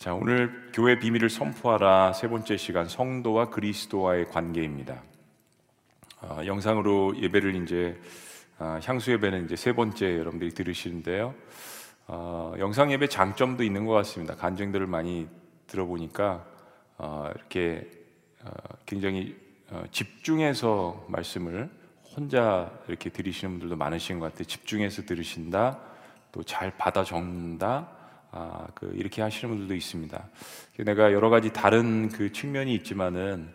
자, 오늘 교회 비밀을 선포하라 세 번째 시간 성도와 그리스도와의 관계입니다. 어, 영상으로 예배를 이제 어, 향수 예배는 이제 세 번째 여러분들이 들으시는데요. 어, 영상 예배 장점도 있는 것 같습니다. 간증들을 많이 들어보니까 어, 이렇게 어, 굉장히 어, 집중해서 말씀을 혼자 이렇게 들으시는 분들도 많으신 것 같아요. 집중해서 들으신다, 또 잘 받아 적는다. 아, 그 이렇게 하시는 분들도 있습니다. 내가 여러 가지 다른 그 측면이 있지만은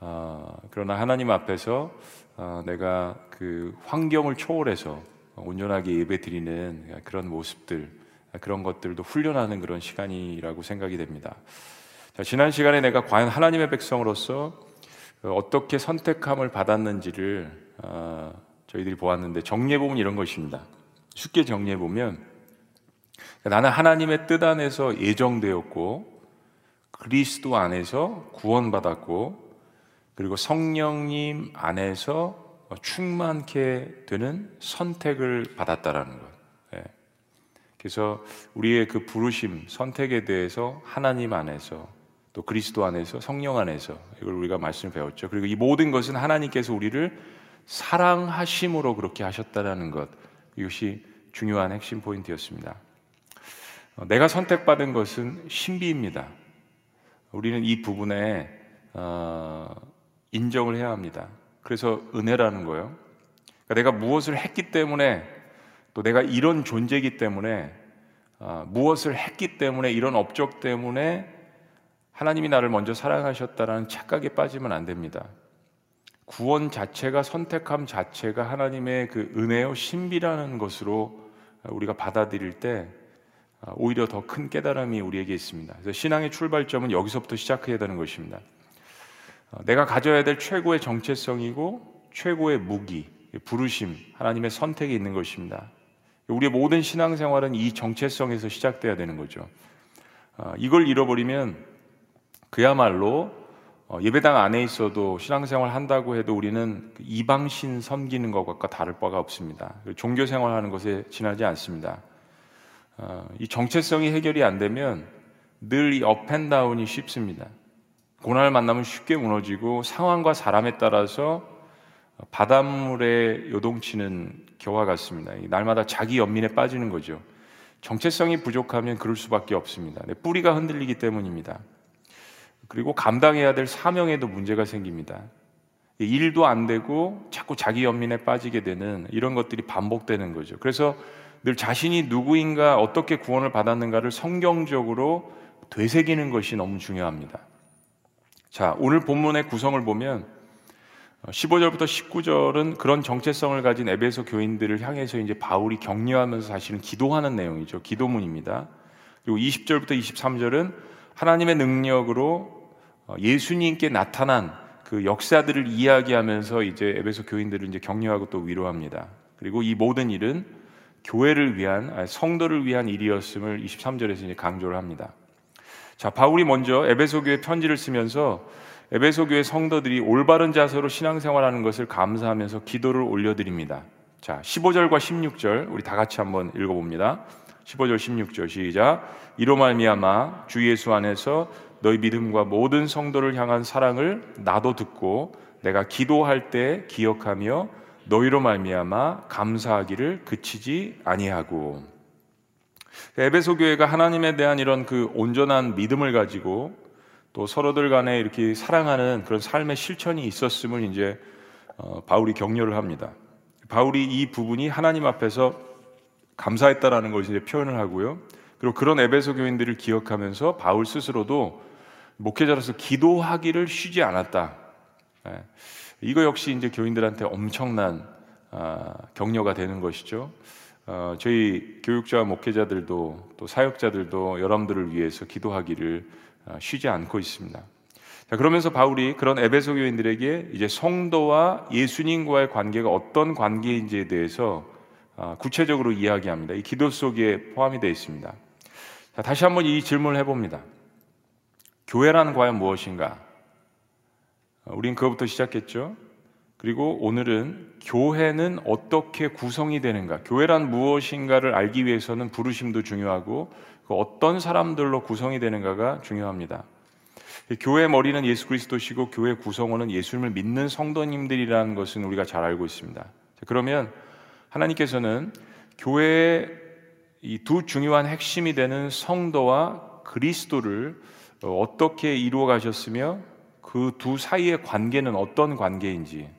어, 그러나 하나님 앞에서 어, 내가 그 환경을 초월해서 온전하게 예배 드리는 그런 모습들 그런 것들도 훈련하는 그런 시간이라고 생각이 됩니다. 자, 지난 시간에 내가 과연 하나님의 백성으로서 어떻게 선택함을 받았는지를 어, 저희들이 보았는데 정리해 보면 이런 것입니다. 쉽게 정리해 보면 나는 하나님의 뜻 안에서 예정되었고 그리스도 안에서 구원받았고 그리고 성령님 안에서 충만케 되는 선택을 받았다라는 것. 예. 그래서 우리의 그 부르심, 선택에 대해서 하나님 안에서 또 그리스도 안에서 성령 안에서 이걸 우리가 말씀을 배웠죠. 그리고 이 모든 것은 하나님께서 우리를 사랑하심으로 그렇게 하셨다라는 것. 이것이 중요한 핵심 포인트였습니다. 어, 내가 선택받은 것은 신비입니다. 우리는 이 부분에 어, 인정을 해야 합니다. 그래서 은혜라는 거예요. 그러니까 내가 무엇을 했기 때문에 또 내가 이런 존재이기 때문에 어, 무엇을 했기 때문에 이런 업적 때문에 하나님이 나를 먼저 사랑하셨다라는 착각에 빠지면 안 됩니다. 구원 자체가 선택함 자체가 하나님의 그 은혜요 신비라는 것으로 우리가 받아들일 때 아, 오히려 더 큰 깨달음이 우리에게 있습니다. 그래서 신앙의 출발점은 여기서부터 시작해야 되는 것입니다. 어, 내가 가져야 될 최고의 정체성이고 최고의 무기, 부르심, 하나님의 선택이 있는 것입니다. 우리의 모든 신앙생활은 이 정체성에서 시작돼야 되는 거죠. 어, 이걸 잃어버리면 그야말로 어, 예배당 안에 있어도 신앙생활 한다고 해도 우리는 그 이방신 섬기는 것과 다를 바가 없습니다. 종교생활 하는 것에 지나지 않습니다. 어, 이 정체성이 해결이 안 되면 늘 이 업앤다운이 쉽습니다. 고난을 만나면 쉽게 무너지고 상황과 사람에 따라서 바닷물에 요동치는 겨와 같습니다. 날마다 자기 연민에 빠지는 거죠. 정체성이 부족하면 그럴 수밖에 없습니다. 뿌리가 흔들리기 때문입니다. 그리고 감당해야 될 사명에도 문제가 생깁니다. 일도 안 되고 자꾸 자기 연민에 빠지게 되는 이런 것들이 반복되는 거죠. 그래서 늘 자신이 누구인가 어떻게 구원을 받았는가를 성경적으로 되새기는 것이 너무 중요합니다. 자, 오늘 본문의 구성을 보면 15절부터 어, 19절은 그런 정체성을 가진 에베소 교인들을 향해서 이제 바울이 격려하면서 사실은 기도하는 내용이죠. 기도문입니다. 그리고 20절부터 23절은 하나님의 능력으로 어, 예수님께 나타난 그 역사들을 이야기하면서 이제 에베소 교인들을 이제 격려하고 또 위로합니다. 그리고 이 모든 일은 교회를 위한 성도를 위한 일이었음을 23절에서 이제 강조를 합니다. 자, 바울이 먼저 에베소 교회 편지를 쓰면서 에베소 교회 성도들이 올바른 자세로 신앙생활하는 것을 감사하면서 기도를 올려드립니다. 자, 15절과 16절 우리 다 같이 한번 읽어봅니다. 15절 16절 시작. 이로 말미암아 주 예수 안에서 너희 믿음과 모든 성도를 향한 사랑을 나도 듣고 내가 기도할 때 기억하며 너희로 말미암아 감사하기를 그치지 아니하고 에베소 교회가 하나님에 대한 이런 그 온전한 믿음을 가지고 또 서로들 간에 이렇게 사랑하는 그런 삶의 실천이 있었음을 이제 어, 바울이 격려를 합니다. 바울이 이 부분이 하나님 앞에서 감사했다라는 것을 이제 표현을 하고요. 그리고 그런 에베소 교인들을 기억하면서 바울 스스로도 목회자로서 기도하기를 쉬지 않았다. 예. 이거 역시 이제 교인들한테 엄청난 아, 격려가 되는 것이죠. 어, 저희 교육자 목회자들도 또 사역자들도 여러분들을 위해서 기도하기를 아, 쉬지 않고 있습니다. 자, 그러면서 바울이 그런 에베소 교인들에게 이제 성도와 예수님과의 관계가 어떤 관계인지에 대해서 아, 구체적으로 이야기합니다. 이 기도 속에 포함이 되어 있습니다. 자, 다시 한번 이 질문을 해봅니다. 교회란 과연 무엇인가? 우린 그것부터 시작했죠. 그리고 오늘은 교회는 어떻게 구성이 되는가? 교회란 무엇인가를 알기 위해서는 부르심도 중요하고 그 어떤 사람들로 구성이 되는가가 중요합니다. 교회 머리는 예수 그리스도시고 교회 구성원은 예수님을 믿는 성도님들이라는 것은 우리가 잘 알고 있습니다. 그러면 하나님께서는 교회의 이 두 중요한 핵심이 되는 성도와 그리스도를 어떻게 이루어 가셨으며 그 두 사이의 관계는 어떤 관계인지에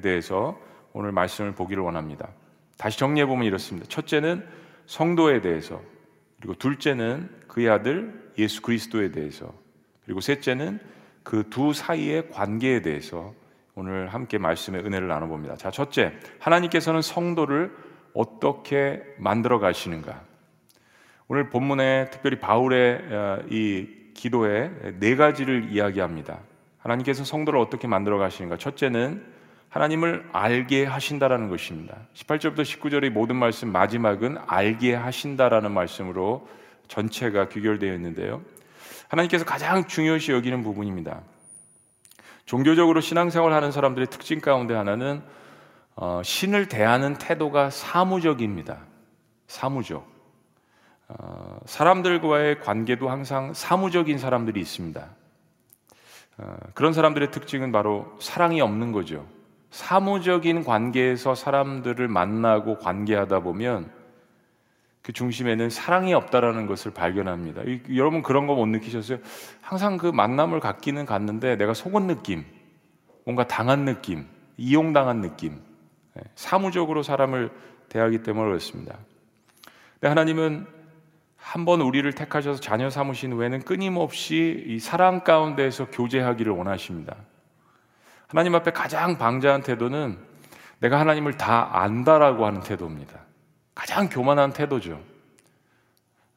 대해서 오늘 말씀을 보기를 원합니다. 다시 정리해 보면 이렇습니다. 첫째는 성도에 대해서, 그리고 둘째는 그의 아들 예수 그리스도에 대해서, 그리고 셋째는 그 두 사이의 관계에 대해서 오늘 함께 말씀의 은혜를 나눠봅니다. 자, 첫째, 하나님께서는 성도를 어떻게 만들어 가시는가? 오늘 본문에 특별히 바울의 어, 이 기도에 네 가지를 이야기합니다. 하나님께서 성도를 어떻게 만들어 가시는가? 첫째는 하나님을 알게 하신다라는 것입니다. 18절부터 19절의 모든 말씀 마지막은 알게 하신다라는 말씀으로 전체가 귀결되어 있는데요. 하나님께서 가장 중요시 여기는 부분입니다. 종교적으로 신앙생활 하는 사람들의 특징 가운데 하나는 어, 신을 대하는 태도가 사무적입니다. 사무적. 어, 사람들과의 관계도 항상 사무적인 사람들이 있습니다. 어, 그런 사람들의 특징은 바로 사랑이 없는 거죠. 사무적인 관계에서 사람들을 만나고 관계하다 보면 그 중심에는 사랑이 없다라는 것을 발견합니다. 여러분 그런 거 못 느끼셨어요? 항상 그 만남을 갖기는 갔는데 내가 속은 느낌, 뭔가 당한 느낌, 이용당한 느낌, 예, 사무적으로 사람을 대하기 때문에 그렇습니다. 근데 하나님은 한번 우리를 택하셔서 자녀 삼으신 후에는 끊임없이 이 사랑 가운데에서 교제하기를 원하십니다. 하나님 앞에 가장 방자한 태도는 내가 하나님을 다 안다라고 하는 태도입니다. 가장 교만한 태도죠.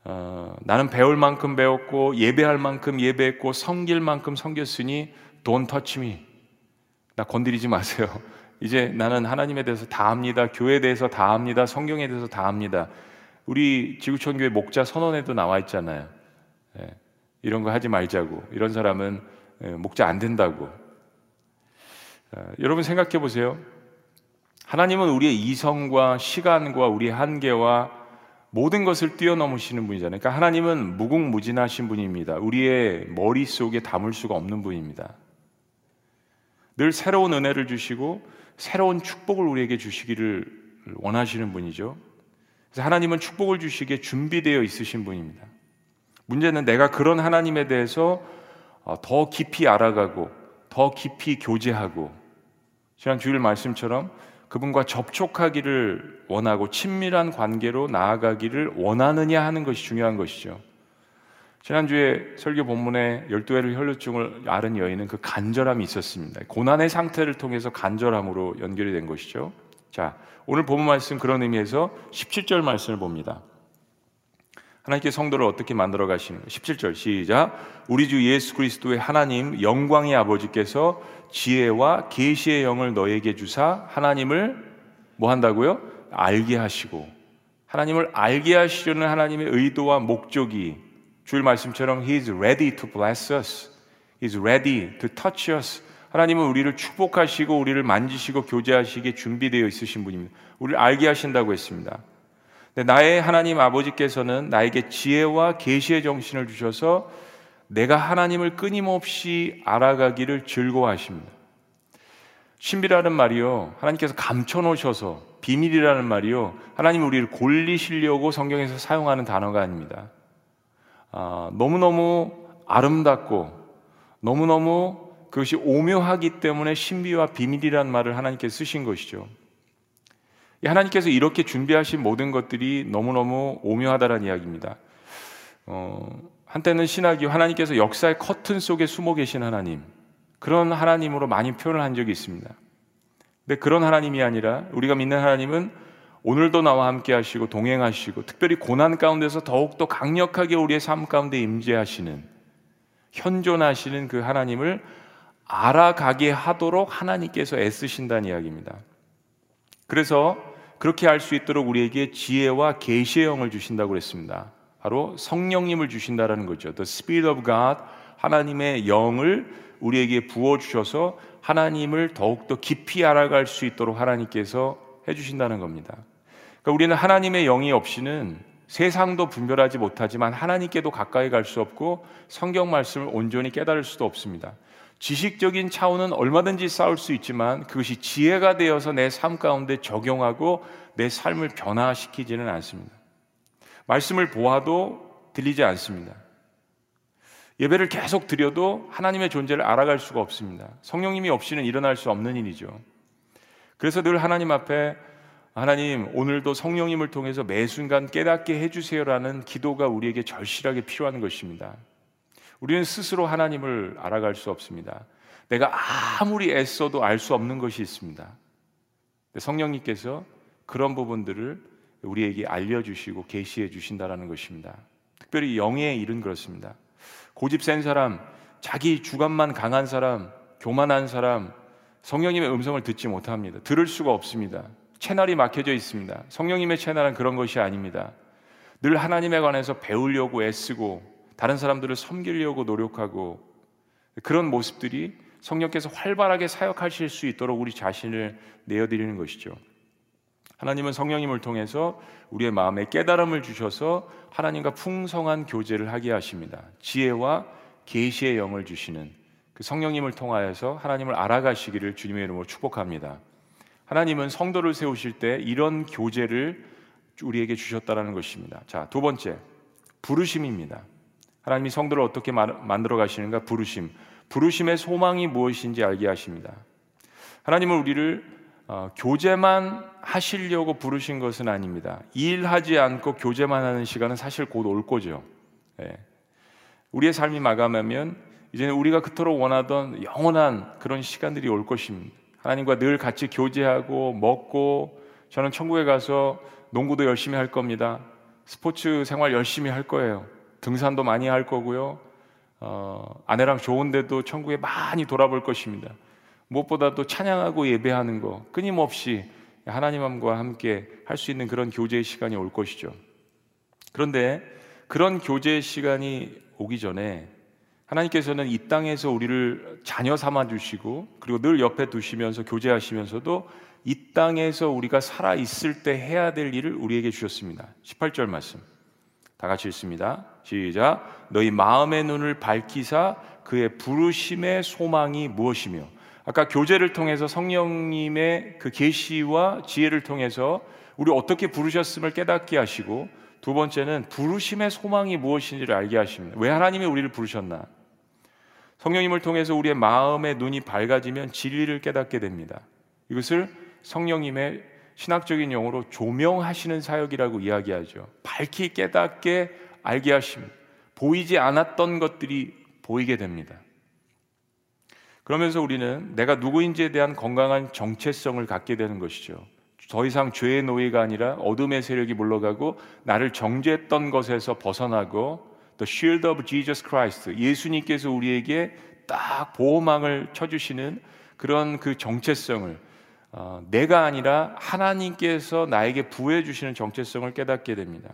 어, 나는 배울 만큼 배웠고 예배할 만큼 예배했고 섬길 만큼 don't touch me. 나 건드리지 마세요. 이제 나는 하나님에 대해서 다 압니다. 교회에 대해서 다 압니다. 성경에 대해서 다 압니다. 우리 지구촌 교회 목자 선언에도 나와 있잖아요. 예, 이런 거 하지 말자고. 이런 사람은 예, 목자 안 된다고. 어, 여러분 생각해 보세요. 하나님은 우리의 이성과 시간과 우리의 한계와 모든 것을 뛰어넘으시는 분이잖아요. 그러니까 하나님은 무궁무진하신 분입니다. 우리의 머릿속에 담을 수가 없는 분입니다. 늘 새로운 은혜를 주시고 새로운 축복을 우리에게 주시기를 원하시는 분이죠. 그래서 하나님은 축복을 주시기에 준비되어 있으신 분입니다. 문제는 내가 그런 하나님에 대해서 어, 더 깊이 알아가고 더 깊이 교제하고 지난 주일 말씀처럼 그분과 접촉하기를 원하고 친밀한 관계로 나아가기를 원하느냐 하는 것이 중요한 것이죠. 지난주에 설교 본문에 열두 해를 혈류증을 앓은 여인은 그 간절함이 있었습니다. 고난의 상태를 통해서 간절함으로 연결이 된 것이죠. 자, 오늘 본문 말씀 그런 의미에서 17절 말씀을 봅니다. 하나님께 성도를 어떻게 만들어 가시는 17절 시작. 우리 주 예수 그리스도의 하나님 영광의 아버지께서 지혜와 계시의 영을 너에게 주사 하나님을 뭐 한다고요? 알게 하시고 하나님을 알게 하시려는 하나님의 의도와 목적이 주일 말씀처럼 He is ready to bless us. He is ready to touch us. 하나님은 우리를 축복하시고 우리를 만지시고 교제하시기에 준비되어 있으신 분입니다. 우리를 알게 하신다고 했습니다. 나의 하나님 아버지께서는 나에게 지혜와 계시의 정신을 주셔서 내가 하나님을 끊임없이 알아가기를 즐거워하십니다. 신비라는 말이요. 하나님께서 감춰 놓으셔서 비밀이라는 말이요. 하나님 우리를 골리시려고 성경에서 사용하는 단어가 아닙니다. 아, 너무너무 아름답고 너무너무 그것이 오묘하기 때문에 신비와 비밀이라는 말을 하나님께서 쓰신 것이죠. 하나님께서 이렇게 준비하신 모든 것들이 너무너무 오묘하다는 이야기입니다. 어, 한때는 신학이 하나님께서 역사의 커튼 속에 숨어 계신 하나님, 그런 하나님으로 많이 표현을 한 적이 있습니다. 근데 그런 하나님이 아니라 우리가 믿는 하나님은 오늘도 나와 함께 하시고 동행하시고 특별히 고난 가운데서 더욱더 강력하게 우리의 삶 가운데 임재하시는 현존하시는 그 하나님을 알아가게 하도록 하나님께서 애쓰신다는 이야기입니다. 그래서 그렇게 할 수 있도록 우리에게 지혜와 계시의 영을 주신다고 그랬습니다. 바로 성령님을 주신다라는 거죠. The Spirit of God 하나님의 영을 우리에게 부어 주셔서 하나님을 더욱더 깊이 알아갈 수 있도록 하나님께서 해 주신다는 겁니다. 그러니까 우리는 하나님의 영이 없이는 세상도 분별하지 못하지만 하나님께도 가까이 갈 수 없고 성경 말씀을 온전히 깨달을 수도 없습니다. 지식적인 차원은 얼마든지 쌓을 수 있지만 그것이 지혜가 되어서 내 삶 가운데 적용하고 내 삶을 변화시키지는 않습니다. 말씀을 보아도 들리지 않습니다. 예배를 계속 드려도 하나님의 존재를 알아갈 수가 없습니다. 성령님이 없이는 일어날 수 없는 일이죠. 그래서 늘 하나님 앞에 하나님 오늘도 성령님을 통해서 매 순간 깨닫게 해주세요라는 기도가 우리에게 절실하게 필요한 것입니다. 우리는 스스로 하나님을 알아갈 수 없습니다. 내가 아무리 애써도 알 수 없는 것이 있습니다. 성령님께서 그런 부분들을 우리에게 알려주시고 계시해 주신다라는 것입니다. 특별히 영의 일은 그렇습니다. 고집 센 사람, 자기 주관만 강한 사람, 교만한 사람, 성령님의 음성을 듣지 못합니다. 들을 수가 없습니다. 채널이 막혀져 있습니다. 성령님의 채널은 그런 것이 아닙니다. 늘 하나님에 관해서 배우려고 애쓰고 다른 사람들을 섬기려고 노력하고 그런 모습들이 성령께서 활발하게 사역하실 수 있도록 우리 자신을 내어드리는 것이죠. 하나님은 성령님을 통해서 우리의 마음에 깨달음을 주셔서 하나님과 풍성한 교제를 하게 하십니다. 지혜와 계시의 영을 주시는 그 성령님을 통하여서 하나님을 알아가시기를 주님의 이름으로 축복합니다. 하나님은 성도를 세우실 때 이런 교제를 우리에게 주셨다라는 것입니다. 자, 두 번째. 부르심입니다. 하나님이 성도를 어떻게 만들어 가시는가? 부르심. 부르심의 소망이 무엇인지 알게 하십니다. 하나님은 우리를 어, 교제만 하시려고 부르신 것은 아닙니다. 일하지 않고 교제만 하는 시간은 사실 곧 올 거죠. 예. 우리의 삶이 마감하면 이제는 우리가 그토록 원하던 영원한 그런 시간들이 올 것입니다. 하나님과 늘 같이 교제하고 먹고 저는 천국에 가서 농구도 열심히 할 겁니다. 스포츠 생활 열심히 할 거예요. 등산도 많이 할 거고요. 어, 아내랑 좋은데도 천국에 많이 돌아볼 것입니다. 무엇보다도 찬양하고 예배하는 거 끊임없이 하나님과 함께 할 수 있는 그런 교제의 시간이 올 것이죠. 그런데 그런 교제의 시간이 오기 전에 하나님께서는 이 땅에서 우리를 자녀 삼아 주시고 그리고 늘 옆에 두시면서 교제하시면서도 이 땅에서 우리가 살아 있을 때 해야 될 일을 우리에게 주셨습니다. 18절 말씀. 다 같이 읽습니다. 시작. 너희 마음의 눈을 밝히사 그의 부르심의 소망이 무엇이며 아까 교제를 통해서 성령님의 그 계시와 지혜를 통해서 우리 어떻게 부르셨음을 깨닫게 하시고 두 번째는 부르심의 소망이 무엇인지를 알게 하십니다. 왜 하나님이 우리를 부르셨나? 성령님을 통해서 우리의 마음의 눈이 밝아지면 진리를 깨닫게 됩니다. 이것을 성령님의 신학적인 용어로 조명하시는 사역이라고 이야기하죠. 밝히 깨닫게 알게 하십니다. 보이지 않았던 것들이 보이게 됩니다. 그러면서 우리는 내가 누구인지에 대한 건강한 정체성을 갖게 되는 것이죠. 더 이상 죄의 노예가 아니라 어둠의 세력이 물러가고 나를 정죄했던 것에서 벗어나고 The Shield of Jesus Christ 예수님께서 우리에게 딱 보호망을 쳐주시는 그런 그 정체성을 어, 내가 아니라 하나님께서 나에게 부해 주시는 정체성을 깨닫게 됩니다.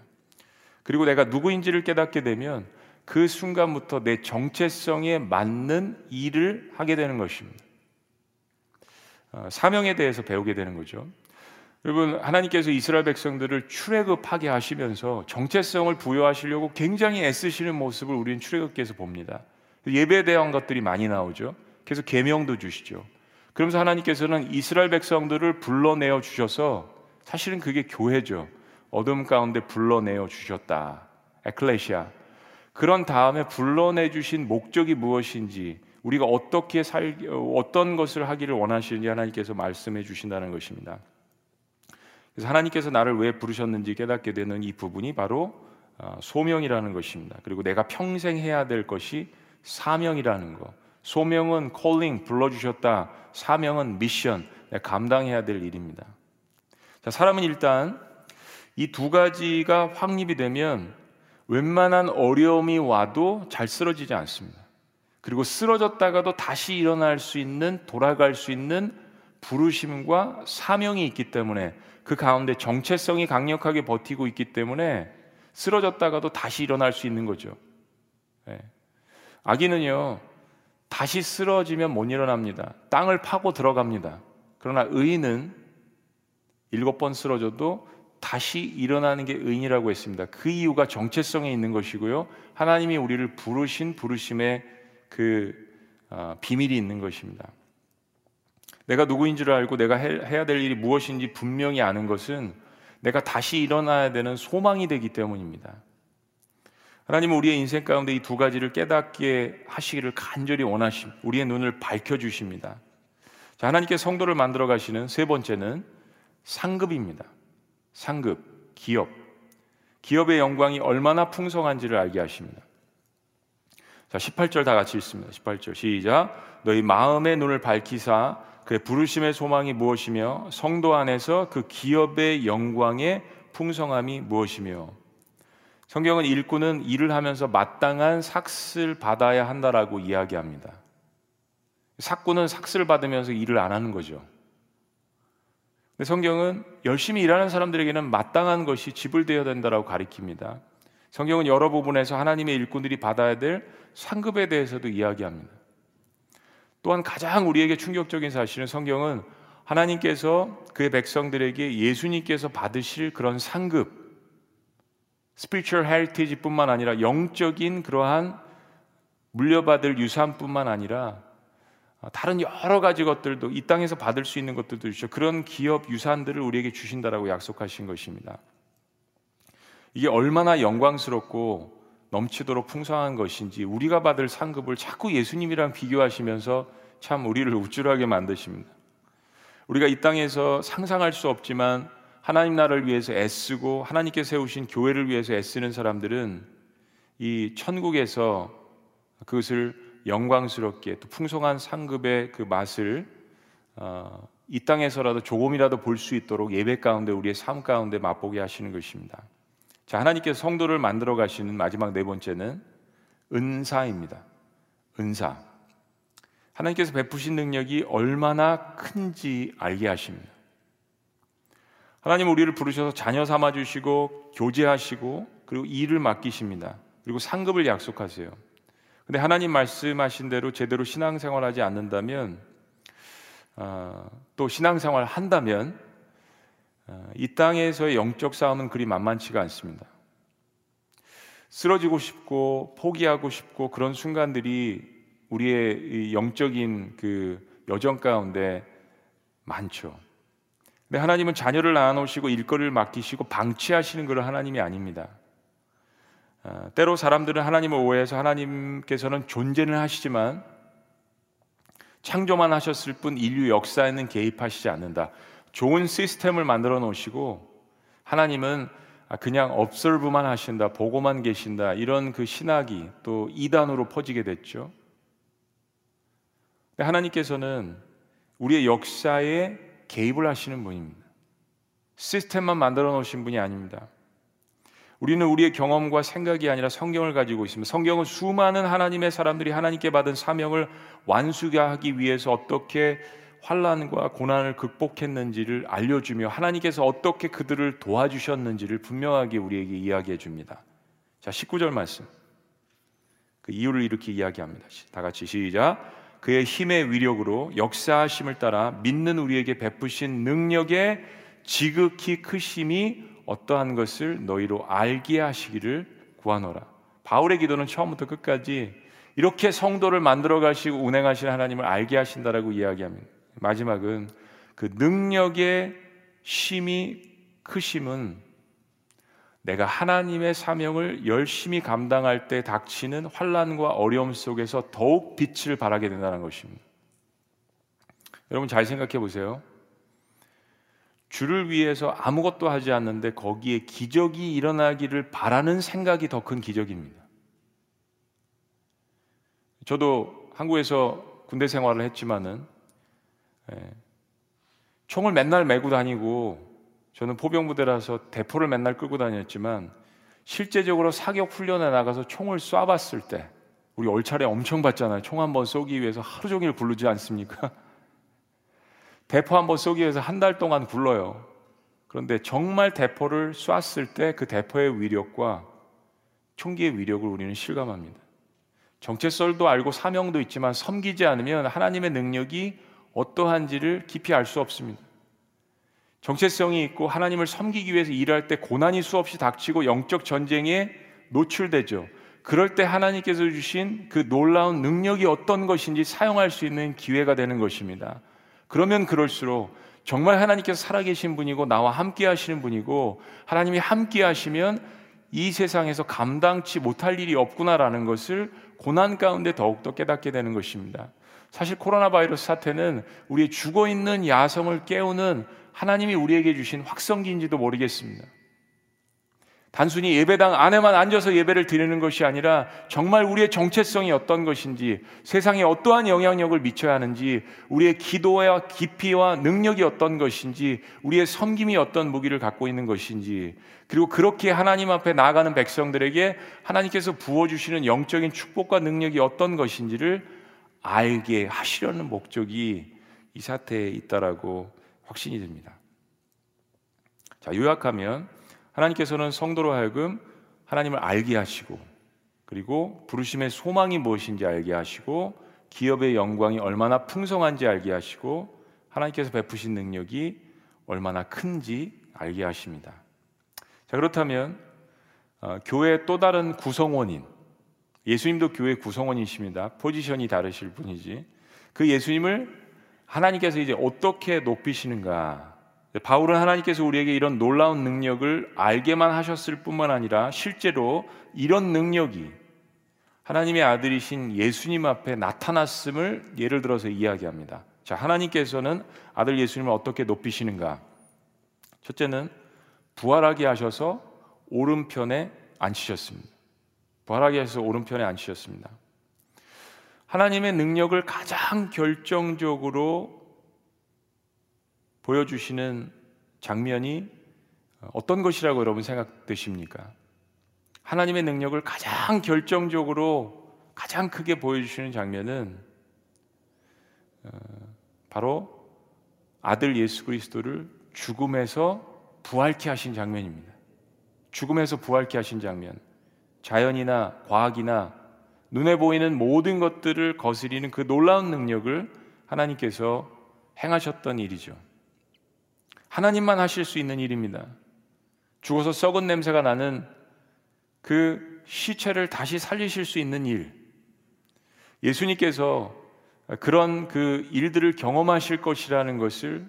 그리고 내가 누구인지를 깨닫게 되면 그 순간부터 내 정체성에 맞는 일을 하게 되는 것입니다. 어, 사명에 대해서 배우게 되는 거죠. 여러분 하나님께서 이스라엘 백성들을 출애굽하게 하시면서 정체성을 부여하시려고 굉장히 애쓰시는 모습을 우리는 출애굽기에서 봅니다. 예배에 대한 것들이 많이 나오죠. 그래서 계명도 주시죠. 그러면서 하나님께서는 이스라엘 백성들을 불러내어 주셔서 사실은 그게 교회죠. 어둠 가운데 불러내어 주셨다. 에클레시아. 그런 다음에 불러내 주신 목적이 무엇인지 우리가 어떻게 살 어떤 것을 하기를 원하시는지 하나님께서 말씀해 주신다는 것입니다. 그래서 하나님께서 나를 왜 부르셨는지 깨닫게 되는 이 부분이 바로 어, 소명이라는 것입니다. 그리고 내가 평생 해야 될 것이 사명이라는 것. 소명은 calling 불러 주셨다. 사명은 미션 감당해야 될 일입니다. 자, 사람은 일단 이 두 가지가 확립이 되면 웬만한 어려움이 와도 잘 쓰러지지 않습니다. 그리고 쓰러졌다가도 다시 일어날 수 있는 돌아갈 수 있는 부르심과 사명이 있기 때문에 그 가운데 정체성이 강력하게 버티고 있기 때문에 쓰러졌다가도 다시 일어날 수 있는 거죠. 네. 아기는요, 다시 쓰러지면 못 일어납니다. 땅을 파고 들어갑니다. 그러나 의인은 일곱 번 쓰러져도 다시 일어나는 게 의인이라고 했습니다. 그 이유가 정체성에 있는 것이고요. 하나님이 우리를 부르신 부르심의 그 어, 비밀이 있는 것입니다. 내가 누구인 줄 알고 내가 해야 될 일이 무엇인지 분명히 아는 것은 내가 다시 일어나야 되는 소망이 되기 때문입니다. 하나님은 우리의 인생 가운데 이 두 가지를 깨닫게 하시기를 간절히 원하심, 우리의 눈을 밝혀 주십니다. 자, 하나님께 성도를 만들어 가시는 세 번째는 상급입니다. 상급, 기업. 기업의 영광이 얼마나 풍성한지를 알게 하십니다. 자, 18절 다 같이 읽습니다. 18절 시작. 너희 마음의 눈을 밝히사 그의 부르심의 소망이 무엇이며 성도 안에서 그 기업의 영광의 풍성함이 무엇이며 성경은 일꾼은 일을 하면서 마땅한 삭슬 받아야 한다라고 이야기합니다. 삭구는 삭슬 받으면서 일을 안 하는 거죠. 근데 성경은 열심히 일하는 사람들에게는 마땅한 것이 지불되어야 된다라고 가리킵니다. 성경은 여러 부분에서 하나님의 일꾼들이 받아야 될 상급에 대해서도 이야기합니다. 또한 가장 우리에게 충격적인 사실은 성경은 하나님께서 그의 백성들에게 예수님께서 받으실 그런 상급, spiritual heritage뿐만 아니라 영적인 그러한 물려받을 유산뿐만 아니라 다른 여러 가지 것들도 이 땅에서 받을 수 있는 것들도 있죠. 그런 기업 유산들을 우리에게 주신다라고 약속하신 것입니다. 이게 얼마나 영광스럽고 넘치도록 풍성한 것인지 우리가 받을 상급을 자꾸 예수님이랑 비교하시면서 참 우리를 우쭐하게 만드십니다. 우리가 이 땅에서 상상할 수 없지만 하나님 나라를 위해서 애쓰고 하나님께 세우신 교회를 위해서 애쓰는 사람들은 이 천국에서 그것을 영광스럽게 또 풍성한 상급의 그 맛을 어, 이 땅에서라도 조금이라도 볼 수 있도록 예배 가운데 우리의 삶 가운데 맛보게 하시는 것입니다. 자, 하나님께서 성도를 만들어 가시는 마지막 네 번째는 은사입니다. 은사. 하나님께서 베푸신 능력이 얼마나 큰지 알게 하십니다. 하나님 우리를 부르셔서 자녀 삼아 주시고 교제하시고 그리고 일을 맡기십니다. 그리고 상급을 약속하세요. 근데 하나님 말씀하신 대로 제대로 신앙생활하지 않는다면 어, 또 신앙생활 한다면 어, 이 땅에서의 영적 싸움은 그리 만만치가 않습니다. 쓰러지고 싶고 포기하고 싶고 그런 순간들이 우리의 영적인 그 여정 가운데 많죠. 근데 하나님은 자녀를 낳아놓으시고 일거리를 맡기시고 방치하시는 그런 하나님이 아닙니다. 어, 때로 사람들은 하나님을 오해해서 하나님께서는 존재는 하시지만 창조만 하셨을 뿐 인류 역사에는 개입하시지 않는다. 좋은 시스템을 만들어 놓으시고 하나님은 그냥 업설브만 하신다, 보고만 계신다 이런 그 신학이 또 이단으로 퍼지게 됐죠. 하나님께서는 우리의 역사에 개입을 하시는 분입니다. 시스템만 만들어 놓으신 분이 아닙니다. 우리는 우리의 경험과 생각이 아니라 성경을 가지고 있습니다. 성경은 수많은 하나님의 사람들이 하나님께 받은 사명을 완수하기 위해서 어떻게 환란과 고난을 극복했는지를 알려주며 하나님께서 어떻게 그들을 도와주셨는지를 분명하게 우리에게 이야기해 줍니다. 자, 19절 말씀. 그 이유를 이렇게 이야기합니다. 다 같이 시작. 그의 힘의 위력으로 역사하심을 따라 믿는 우리에게 베푸신 능력의 지극히 크심이 어떠한 것을 너희로 알게 하시기를 구하노라. 바울의 기도는 처음부터 끝까지 이렇게 성도를 만들어 가시고 운행하시는 하나님을 알게 하신다라고 이야기합니다. 마지막은 그 능력의 심이 크심은 내가 하나님의 사명을 열심히 감당할 때 닥치는 환란과 어려움 속에서 더욱 빛을 발하게 된다는 것입니다. 여러분 잘 생각해 보세요. 주를 위해서 아무것도 하지 않는데 거기에 기적이 일어나기를 바라는 생각이 더 큰 기적입니다. 저도 한국에서 군대 생활을 했지만은 예, 총을 맨날 메고 다니고 저는 포병 부대라서 대포를 맨날 끌고 다녔지만 실제적으로 사격 훈련에 나가서 총을 쏴봤을 때 우리 얼차례 엄청 받잖아요. 총 한 번 쏘기 위해서 하루 종일 굴르지 않습니까? 대포 한 번 쏘기 위해서 한 달 동안 굴러요. 그런데 정말 대포를 쐈을 때 그 대포의 위력과 총기의 위력을 우리는 실감합니다. 정체설도 알고 사명도 있지만 섬기지 않으면 하나님의 능력이 어떠한지를 깊이 알 수 없습니다. 정체성이 있고 하나님을 섬기기 위해서 일할 때 고난이 수없이 닥치고 영적 전쟁에 노출되죠. 그럴 때 하나님께서 주신 그 놀라운 능력이 어떤 것인지 사용할 수 있는 기회가 되는 것입니다. 그러면 그럴수록 정말 하나님께서 살아계신 분이고 나와 함께 하시는 분이고 하나님이 함께 하시면 이 세상에서 감당치 못할 일이 없구나라는 것을 고난 가운데 더욱더 깨닫게 되는 것입니다. 사실 코로나 바이러스 사태는 우리의 죽어 있는 야성을 깨우는 하나님이 우리에게 주신 확성기인지도 모르겠습니다. 단순히 예배당 안에만 앉아서 예배를 드리는 것이 아니라 정말 우리의 정체성이 어떤 것인지 세상에 어떠한 영향력을 미쳐야 하는지 우리의 기도와 깊이와 능력이 어떤 것인지 우리의 섬김이 어떤 무기를 갖고 있는 것인지 그리고 그렇게 하나님 앞에 나아가는 백성들에게 하나님께서 부어주시는 영적인 축복과 능력이 어떤 것인지를 알게 하시려는 목적이 이 사태에 있다라고 확신이 됩니다. 자, 요약하면 하나님께서는 성도로 하여금 하나님을 알게 하시고 그리고 부르심의 소망이 무엇인지 알게 하시고 기업의 영광이 얼마나 풍성한지 알게 하시고 하나님께서 베푸신 능력이 얼마나 큰지 알게 하십니다. 자, 그렇다면 어, 교회의 또 다른 구성원인 예수님도 교회 구성원이십니다. 포지션이 다르실 분이지. 그 예수님을 하나님께서 이제 어떻게 높이시는가? 바울은 하나님께서 우리에게 이런 놀라운 능력을 알게만 하셨을 뿐만 아니라 실제로 이런 능력이 하나님의 아들이신 예수님 앞에 나타났음을 예를 들어서 이야기합니다. 자, 하나님께서는 아들 예수님을 어떻게 높이시는가? 첫째는 부활하게 하셔서 오른편에 앉히셨습니다. 부활하게 하셔서 오른편에 앉히셨습니다. 하나님의 능력을 가장 결정적으로 보여주시는 장면이 어떤 것이라고 여러분 생각되십니까? 하나님의 능력을 가장 결정적으로 가장 크게 보여주시는 장면은 어, 바로 아들 예수 그리스도를 죽음에서 부활케 하신 장면입니다. 죽음에서 부활케 하신 장면. 자연이나 과학이나 눈에 보이는 모든 것들을 거스리는 그 놀라운 능력을 하나님께서 행하셨던 일이죠. 하나님만 하실 수 있는 일입니다. 죽어서 썩은 냄새가 나는 그 시체를 다시 살리실 수 있는 일. 예수님께서 그런 그 일들을 경험하실 것이라는 것을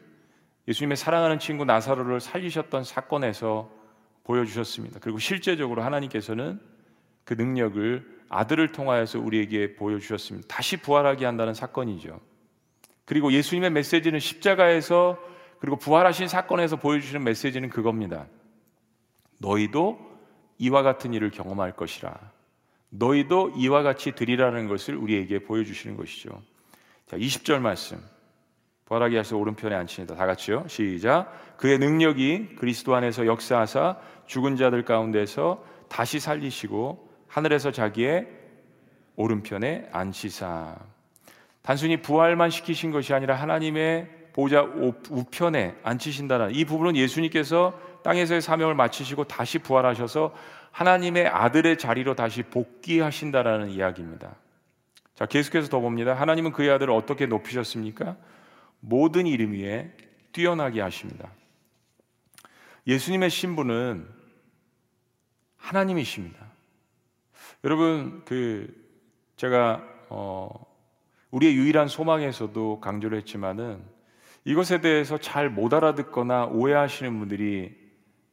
예수님의 사랑하는 친구 나사로를 살리셨던 사건에서 보여주셨습니다. 그리고 실제적으로 하나님께서는 그 능력을 아들을 통하여서 우리에게 보여주셨습니다. 다시 부활하게 한다는 사건이죠. 그리고 예수님의 메시지는 십자가에서 그리고 부활하신 사건에서 보여주시는 메시지는 그겁니다. 너희도 이와 같은 일을 경험할 것이라. 너희도 이와 같이 드리라는 것을 우리에게 보여주시는 것이죠. 자, 20절 말씀. 부활하게 하셔 오른편에 앉히니다. 다 같이요. 시작. 그의 능력이 그리스도 안에서 역사하사 죽은 자들 가운데서 다시 살리시고 하늘에서 자기의 오른편에 앉히사. 단순히 부활만 시키신 것이 아니라 하나님의 보좌 우편에 앉히신다는 이 부분은 예수님께서 땅에서의 사명을 마치시고 다시 부활하셔서 하나님의 아들의 자리로 다시 복귀하신다라는 이야기입니다. 자, 계속해서 더 봅니다. 하나님은 그의 아들을 어떻게 높이셨습니까? 모든 이름 위에 뛰어나게 하십니다. 예수님의 신분은 하나님이십니다. 여러분, 그 제가 어, 우리의 유일한 소망에서도 강조를 했지만은 이것에 대해서 잘 못 알아듣거나 오해하시는 분들이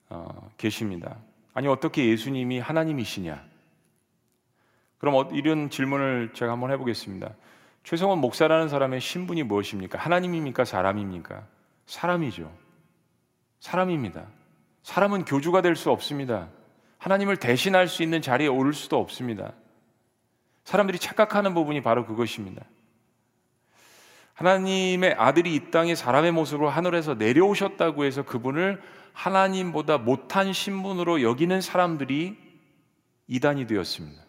어, 계십니다. 아니 어떻게 예수님이 하나님이시냐? 그럼 어, 이런 질문을 제가 한번 해보겠습니다. 최성원 목사라는 사람의 신분이 무엇입니까? 하나님입니까? 사람입니까? 사람이죠. 사람입니다. 사람은 교주가 될 수 없습니다. 하나님을 대신할 수 있는 자리에 오를 수도 없습니다. 사람들이 착각하는 부분이 바로 그것입니다. 하나님의 아들이 이 땅에 사람의 모습으로 하늘에서 내려오셨다고 해서 그분을 하나님보다 못한 신분으로 여기는 사람들이 이단이 되었습니다.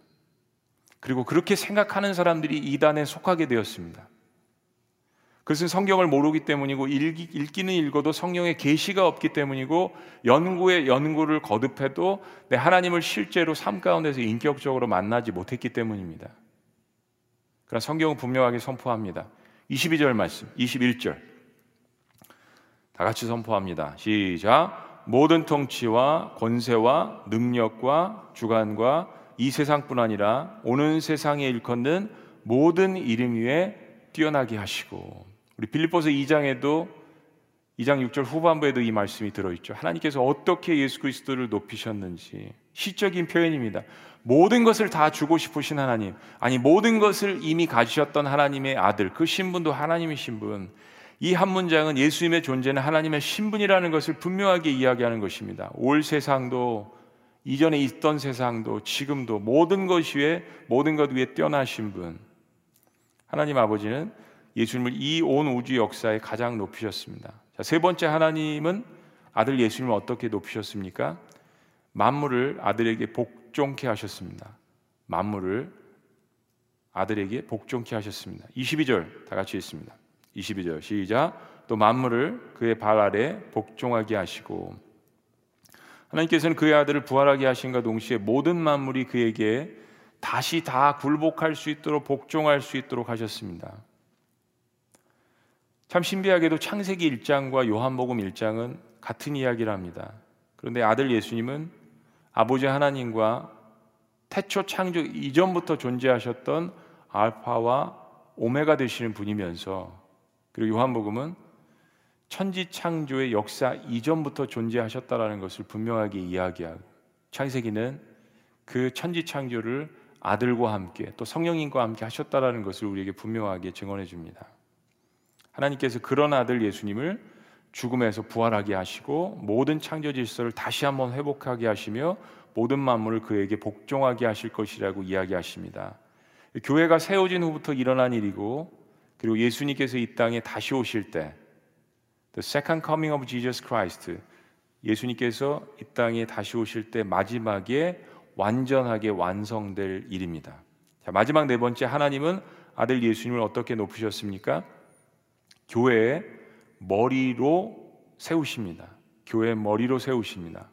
그리고 그렇게 생각하는 사람들이 이단에 속하게 되었습니다. 그것은 성경을 모르기 때문이고 읽기, 는 읽어도 성령의 계시가 없기 때문이고 연구에 연구를 거듭해도 내 하나님을 실제로 삶 가운데서 인격적으로 만나지 못했기 때문입니다. 그러나 성경은 분명하게 선포합니다. 22절 말씀, 21절. 다 같이 선포합니다. 시작. 모든 통치와 권세와 능력과 주관과 이 세상뿐 아니라 오는 세상에 일컫는 모든 이름 위에 뛰어나게 하시고 우리 빌립보서 2장에도 2장 6절 후반부에도 이 말씀이 들어 있죠. 하나님께서 어떻게 예수 그리스도를 높이셨는지 시적인 표현입니다. 모든 것을 다 주고 싶으신 하나님, 아니 모든 것을 이미 가지셨던 하나님의 아들, 그 신분도 하나님의 신분. 이 한 문장은 예수님의 존재는 하나님의 신분이라는 것을 분명하게 이야기하는 것입니다. 올 세상도 이전에 있던 세상도 지금도 모든 것 위에 모든 것 위에 뛰어나신 분. 하나님 아버지는 예수님을 이 온 우주 역사에 가장 높이셨습니다. 자, 세 번째 하나님은 아들 예수님을 어떻게 높이셨습니까? 만물을 아들에게 복 종케 하셨습니다. 만물을 아들에게 복종케 하셨습니다. 22절 다 같이 읽습니다. 22절 시작. 또 만물을 그의 발 아래 복종하게 하시고 하나님께서는 그의 아들을 부활하게 하신과 동시에 모든 만물이 그에게 다시 다 굴복할 수 있도록 복종할 수 있도록 하셨습니다. 참 신비하게도 창세기 1장과 요한복음 1장은 같은 이야기를 합니다. 그런데 아들 예수님은 아버지 하나님과 태초 창조 이전부터 존재하셨던 알파와 오메가 되시는 분이면서 그리고 요한복음은 천지 창조의 역사 이전부터 존재하셨다라는 것을 분명하게 이야기하고 창세기는 그 천지 창조를 아들과 함께 또 성령님과 함께 하셨다라는 것을 우리에게 분명하게 증언해 줍니다. 하나님께서 그런 아들 예수님을 죽음에서 부활하게 하시고 모든 창조 질서를 다시 한번 회복하게 하시며 모든 만물을 그에게 복종하게 하실 것이라고 이야기하십니다. 교회가 세워진 후부터 일어난 일이고 그리고 예수님께서 이 땅에 다시 오실 때 The second coming of Jesus Christ 예수님께서 이 땅에 다시 오실 때 마지막에 완전하게 완성될 일입니다. 자, 마지막 네 번째 하나님은 아들 예수님을 어떻게 높으셨습니까? 교회의 머리로 세우십니다. 교회 머리로 세우십니다.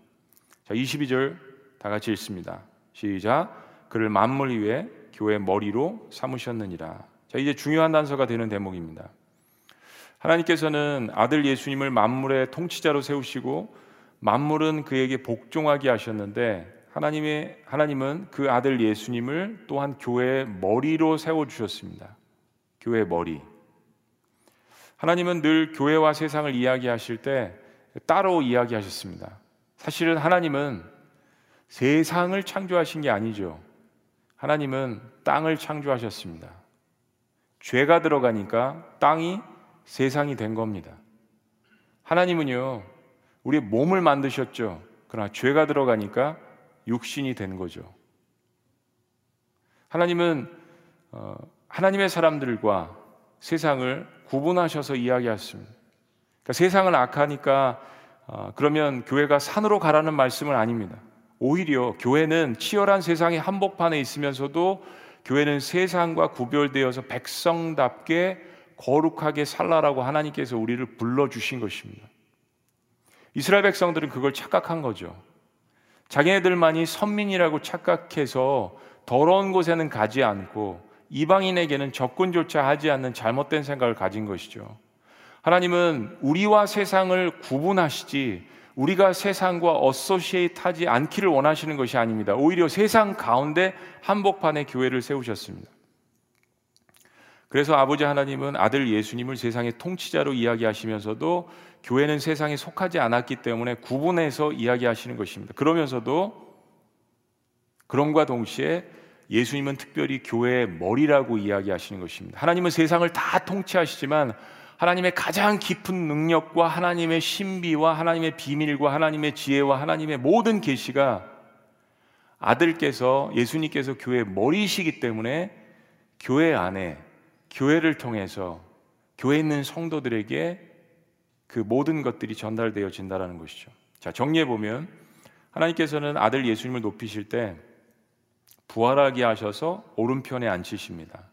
자, 22절 다 같이 읽습니다. 시작. 그를 만물 위에 교회 머리로 삼으셨느니라. 자, 이제 중요한 단서가 되는 대목입니다. 하나님께서는 아들 예수님을 만물의 통치자로 세우시고 만물은 그에게 복종하게 하셨는데 하나님의 하나님은 그 아들 예수님을 또한 교회의 머리로 세워 주셨습니다. 교회의 머리. 하나님은 늘 교회와 세상을 이야기하실 때 따로 이야기하셨습니다. 사실은 하나님은 세상을 창조하신 게 아니죠. 하나님은 땅을 창조하셨습니다. 죄가 들어가니까 땅이 세상이 된 겁니다. 하나님은요, 우리 몸을 만드셨죠. 그러나 죄가 들어가니까 육신이 된 거죠. 하나님은 어, 하나님의 사람들과 세상을 구분하셔서 이야기하십니다. 그러니까 세상은 악하니까 어, 그러면 교회가 산으로 가라는 말씀은 아닙니다. 오히려 교회는 치열한 세상의 한복판에 있으면서도 교회는 세상과 구별되어서 백성답게 거룩하게 살라라고 하나님께서 우리를 불러주신 것입니다. 이스라엘 백성들은 그걸 착각한 거죠. 자기네들만이 선민이라고 착각해서 더러운 곳에는 가지 않고 이방인에게는 접근조차 하지 않는 잘못된 생각을 가진 것이죠. 하나님은 우리와 세상을 구분하시지 우리가 세상과 associate 하지 않기를 원하시는 것이 아닙니다. 오히려 세상 가운데 한복판에 교회를 세우셨습니다. 그래서 아버지 하나님은 아들 예수님을 세상의 통치자로 이야기하시면서도 교회는 세상에 속하지 않았기 때문에 구분해서 이야기하시는 것입니다. 그러면서도 그럼과 동시에 예수님은 특별히 교회의 머리라고 이야기하시는 것입니다. 하나님은 세상을 다 통치하시지만 하나님의 가장 깊은 능력과 하나님의 신비와 하나님의 비밀과 하나님의 지혜와 하나님의 모든 계시가 아들께서 예수님께서 교회의 머리이시기 때문에 교회 안에 교회를 통해서 교회에 있는 성도들에게 그 모든 것들이 전달되어진다라는 것이죠. 자, 정리해 보면 하나님께서는 아들 예수님을 높이실 때 부활하게 하셔서 오른편에 앉히십니다.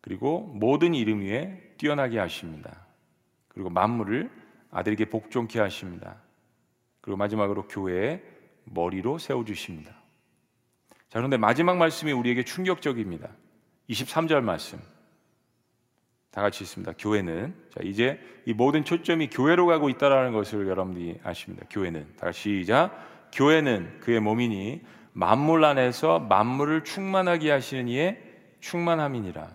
그리고 모든 이름 위에 뛰어나게 하십니다. 그리고 만물을 아들에게 복종케 하십니다. 그리고 마지막으로 교회의 머리로 세워 주십니다. 자, 그런데 마지막 말씀이 우리에게 충격적입니다. 23절 말씀. 다 같이 있습니다. 교회는 자 이제 이 모든 초점이 교회로 가고 있다라는 것을 여러분들이 아십니다. 교회는 다 같이 시작. 교회는 그의 몸이니 만물 안에서 만물을 충만하게 하시는 이의 충만함이니라.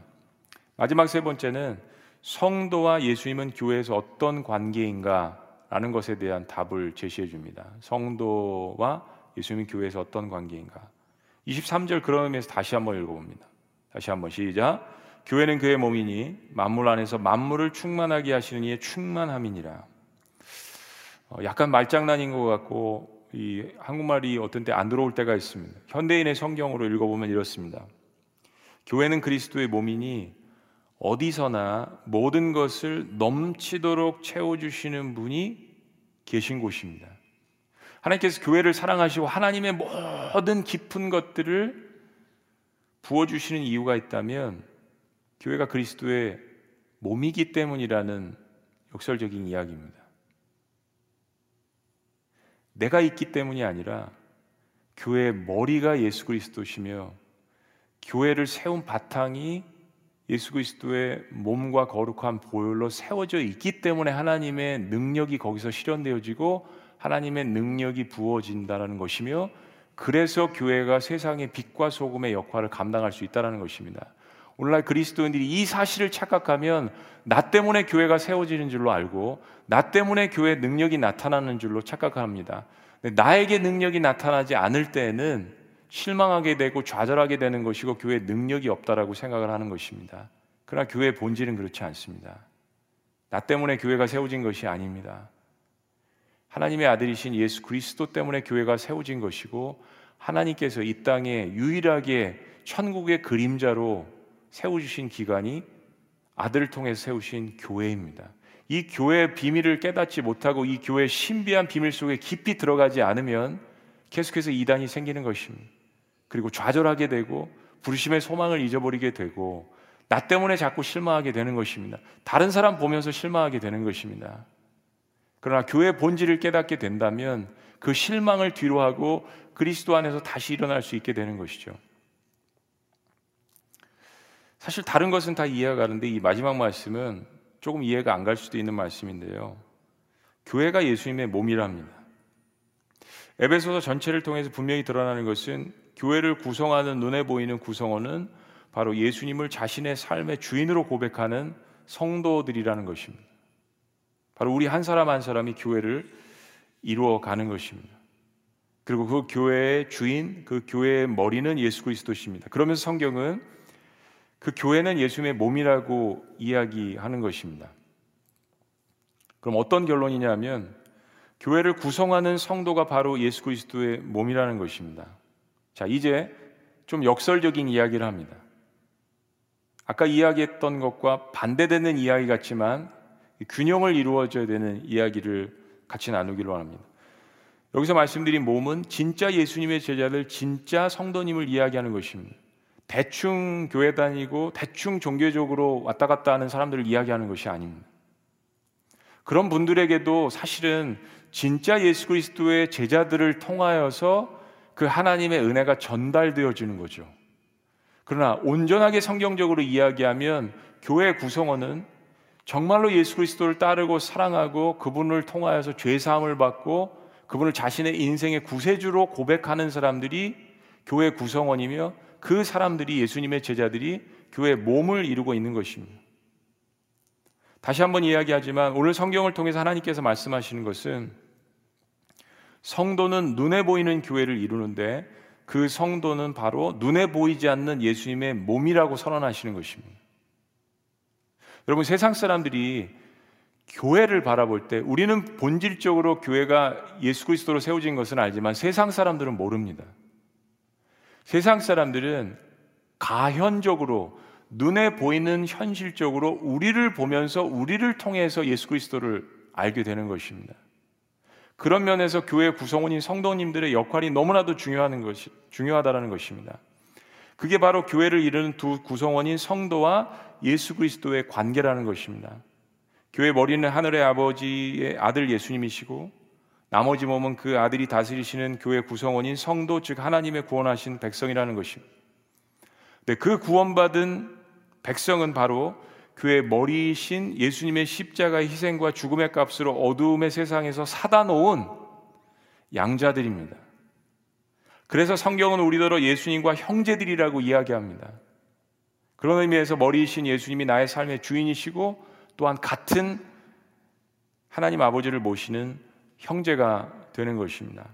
마지막 세 번째는 성도와 예수님은 교회에서 어떤 관계인가라는 것에 대한 답을 제시해 줍니다. 성도와 예수님은 교회에서 어떤 관계인가? 23절 그런 의미에서 다시 한번 읽어봅니다. 다시 한번 시작. 교회는 그의 몸이니 만물 안에서 만물을 충만하게 하시는 이의 충만함이니라. 어, 약간 말장난인 것 같고 이 한국말이 어떤 때 안 들어올 때가 있습니다. 현대인의 성경으로 읽어보면 이렇습니다. 교회는 그리스도의 몸이니 어디서나 모든 것을 넘치도록 채워주시는 분이 계신 곳입니다. 하나님께서 교회를 사랑하시고 하나님의 모든 깊은 것들을 부어주시는 이유가 있다면 교회가 그리스도의 몸이기 때문이라는 역설적인 이야기입니다. 내가 있기 때문이 아니라 교회의 머리가 예수 그리스도시며 교회를 세운 바탕이 예수 그리스도의 몸과 거룩한 보혈로 세워져 있기 때문에 하나님의 능력이 거기서 실현되어지고 하나님의 능력이 부어진다는 것이며 그래서 교회가 세상의 빛과 소금의 역할을 감당할 수 있다는 것입니다. 오늘날 그리스도인들이 이 사실을 착각하면 나 때문에 교회가 세워지는 줄로 알고 나 때문에 교회 능력이 나타나는 줄로 착각합니다. 나에게 능력이 나타나지 않을 때에는 실망하게 되고 좌절하게 되는 것이고 교회 능력이 없다라고 생각을 하는 것입니다. 그러나 교회의 본질은 그렇지 않습니다. 나 때문에 교회가 세워진 것이 아닙니다. 하나님의 아들이신 예수 그리스도 때문에 교회가 세워진 것이고 하나님께서 이 땅에 유일하게 천국의 그림자로 세워주신 기관이 아들을 통해 세우신 교회입니다. 이 교회의 비밀을 깨닫지 못하고 이 교회의 신비한 비밀 속에 깊이 들어가지 않으면 계속해서 이단이 생기는 것입니다. 그리고 좌절하게 되고 부르심의 소망을 잊어버리게 되고 나 때문에 자꾸 실망하게 되는 것입니다. 다른 사람 보면서 실망하게 되는 것입니다. 그러나 교회의 본질을 깨닫게 된다면 그 실망을 뒤로하고 그리스도 안에서 다시 일어날 수 있게 되는 것이죠. 사실 다른 것은 다 이해가 가는데 이 마지막 말씀은 조금 이해가 안 갈 수도 있는 말씀인데요. 교회가 예수님의 몸이랍니다. 에베소서 전체를 통해서 분명히 드러나는 것은 교회를 구성하는 눈에 보이는 구성원은 바로 예수님을 자신의 삶의 주인으로 고백하는 성도들이라는 것입니다. 바로 우리 한 사람 한 사람이 교회를 이루어 가는 것입니다. 그리고 그 교회의 주인, 그 교회의 머리는 예수 그리스도십니다. 그러면서 성경은 그 교회는 예수님의 몸이라고 이야기하는 것입니다. 그럼 어떤 결론이냐면 교회를 구성하는 성도가 바로 예수 그리스도의 몸이라는 것입니다. 자, 이제 좀 역설적인 이야기를 합니다. 아까 이야기했던 것과 반대되는 이야기 같지만 균형을 이루어져야 되는 이야기를 같이 나누기로 합니다. 여기서 말씀드린 몸은 진짜 예수님의 제자들, 진짜 성도님을 이야기하는 것입니다. 대충 교회 다니고 대충 종교적으로 왔다 갔다 하는 사람들을 이야기하는 것이 아닙니다. 그런 분들에게도 사실은 진짜 예수 그리스도의 제자들을 통하여서 그 하나님의 은혜가 전달되어 주는 거죠. 그러나 온전하게 성경적으로 이야기하면 교회 구성원은 정말로 예수 그리스도를 따르고 사랑하고 그분을 통하여서 죄 사함을 받고 그분을 자신의 인생의 구세주로 고백하는 사람들이 교회 구성원이며 그 사람들이 예수님의 제자들이 교회 몸을 이루고 있는 것입니다. 다시 한번 이야기하지만 오늘 성경을 통해서 하나님께서 말씀하시는 것은 성도는 눈에 보이는 교회를 이루는데 그 성도는 바로 눈에 보이지 않는 예수님의 몸이라고 선언하시는 것입니다. 여러분 세상 사람들이 교회를 바라볼 때 우리는 본질적으로 교회가 예수 그리스도로 세워진 것은 알지만 세상 사람들은 모릅니다. 세상 사람들은 가현적으로 눈에 보이는 현실적으로 우리를 보면서 우리를 통해서 예수 그리스도를 알게 되는 것입니다. 그런 면에서 교회 구성원인 성도님들의 역할이 너무나도 중요한 것이 중요하다라는 것입니다. 그게 바로 교회를 이루는 두 구성원인 성도와 예수 그리스도의 관계라는 것입니다. 교회 머리는 하늘의 아버지의 아들 예수님이시고 나머지 몸은 그 아들이 다스리시는 교회 구성원인 성도 즉 하나님의 구원하신 백성이라는 것입니다. 네, 그 구원받은 백성은 바로 교회 머리이신 예수님의 십자가의 희생과 죽음의 값으로 어두움의 세상에서 사다 놓은 양자들입니다. 그래서 성경은 우리더러 예수님과 형제들이라고 이야기합니다. 그런 의미에서 머리이신 예수님이 나의 삶의 주인이시고 또한 같은 하나님 아버지를 모시는 형제가 되는 것입니다.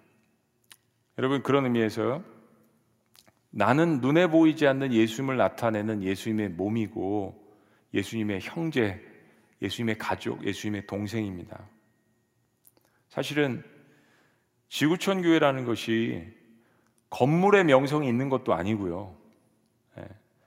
여러분 그런 의미에서 나는 눈에 보이지 않는 예수님을 나타내는 예수님의 몸이고 예수님의 형제, 예수님의 가족, 예수님의 동생입니다. 사실은 지구촌 교회라는 것이 건물의 명성이 있는 것도 아니고요. 예,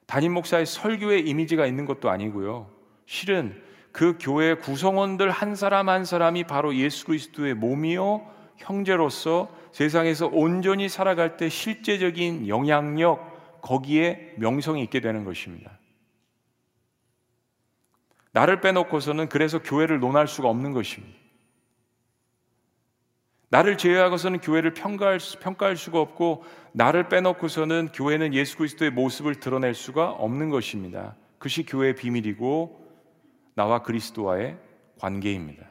담임 목사의 설교의 이미지가 있는 것도 아니고요. 실은 그 교회 구성원들 한 사람 한 사람이 바로 예수 그리스도의 몸이요 형제로서 세상에서 온전히 살아갈 때 실제적인 영향력 거기에 명성이 있게 되는 것입니다. 나를 빼놓고서는 그래서 교회를 논할 수가 없는 것입니다. 나를 제외하고서는 교회를 평가할, 평가할 수가 없고 나를 빼놓고서는 교회는 예수 그리스도의 모습을 드러낼 수가 없는 것입니다. 그것이 교회의 비밀이고 나와 그리스도와의 관계입니다.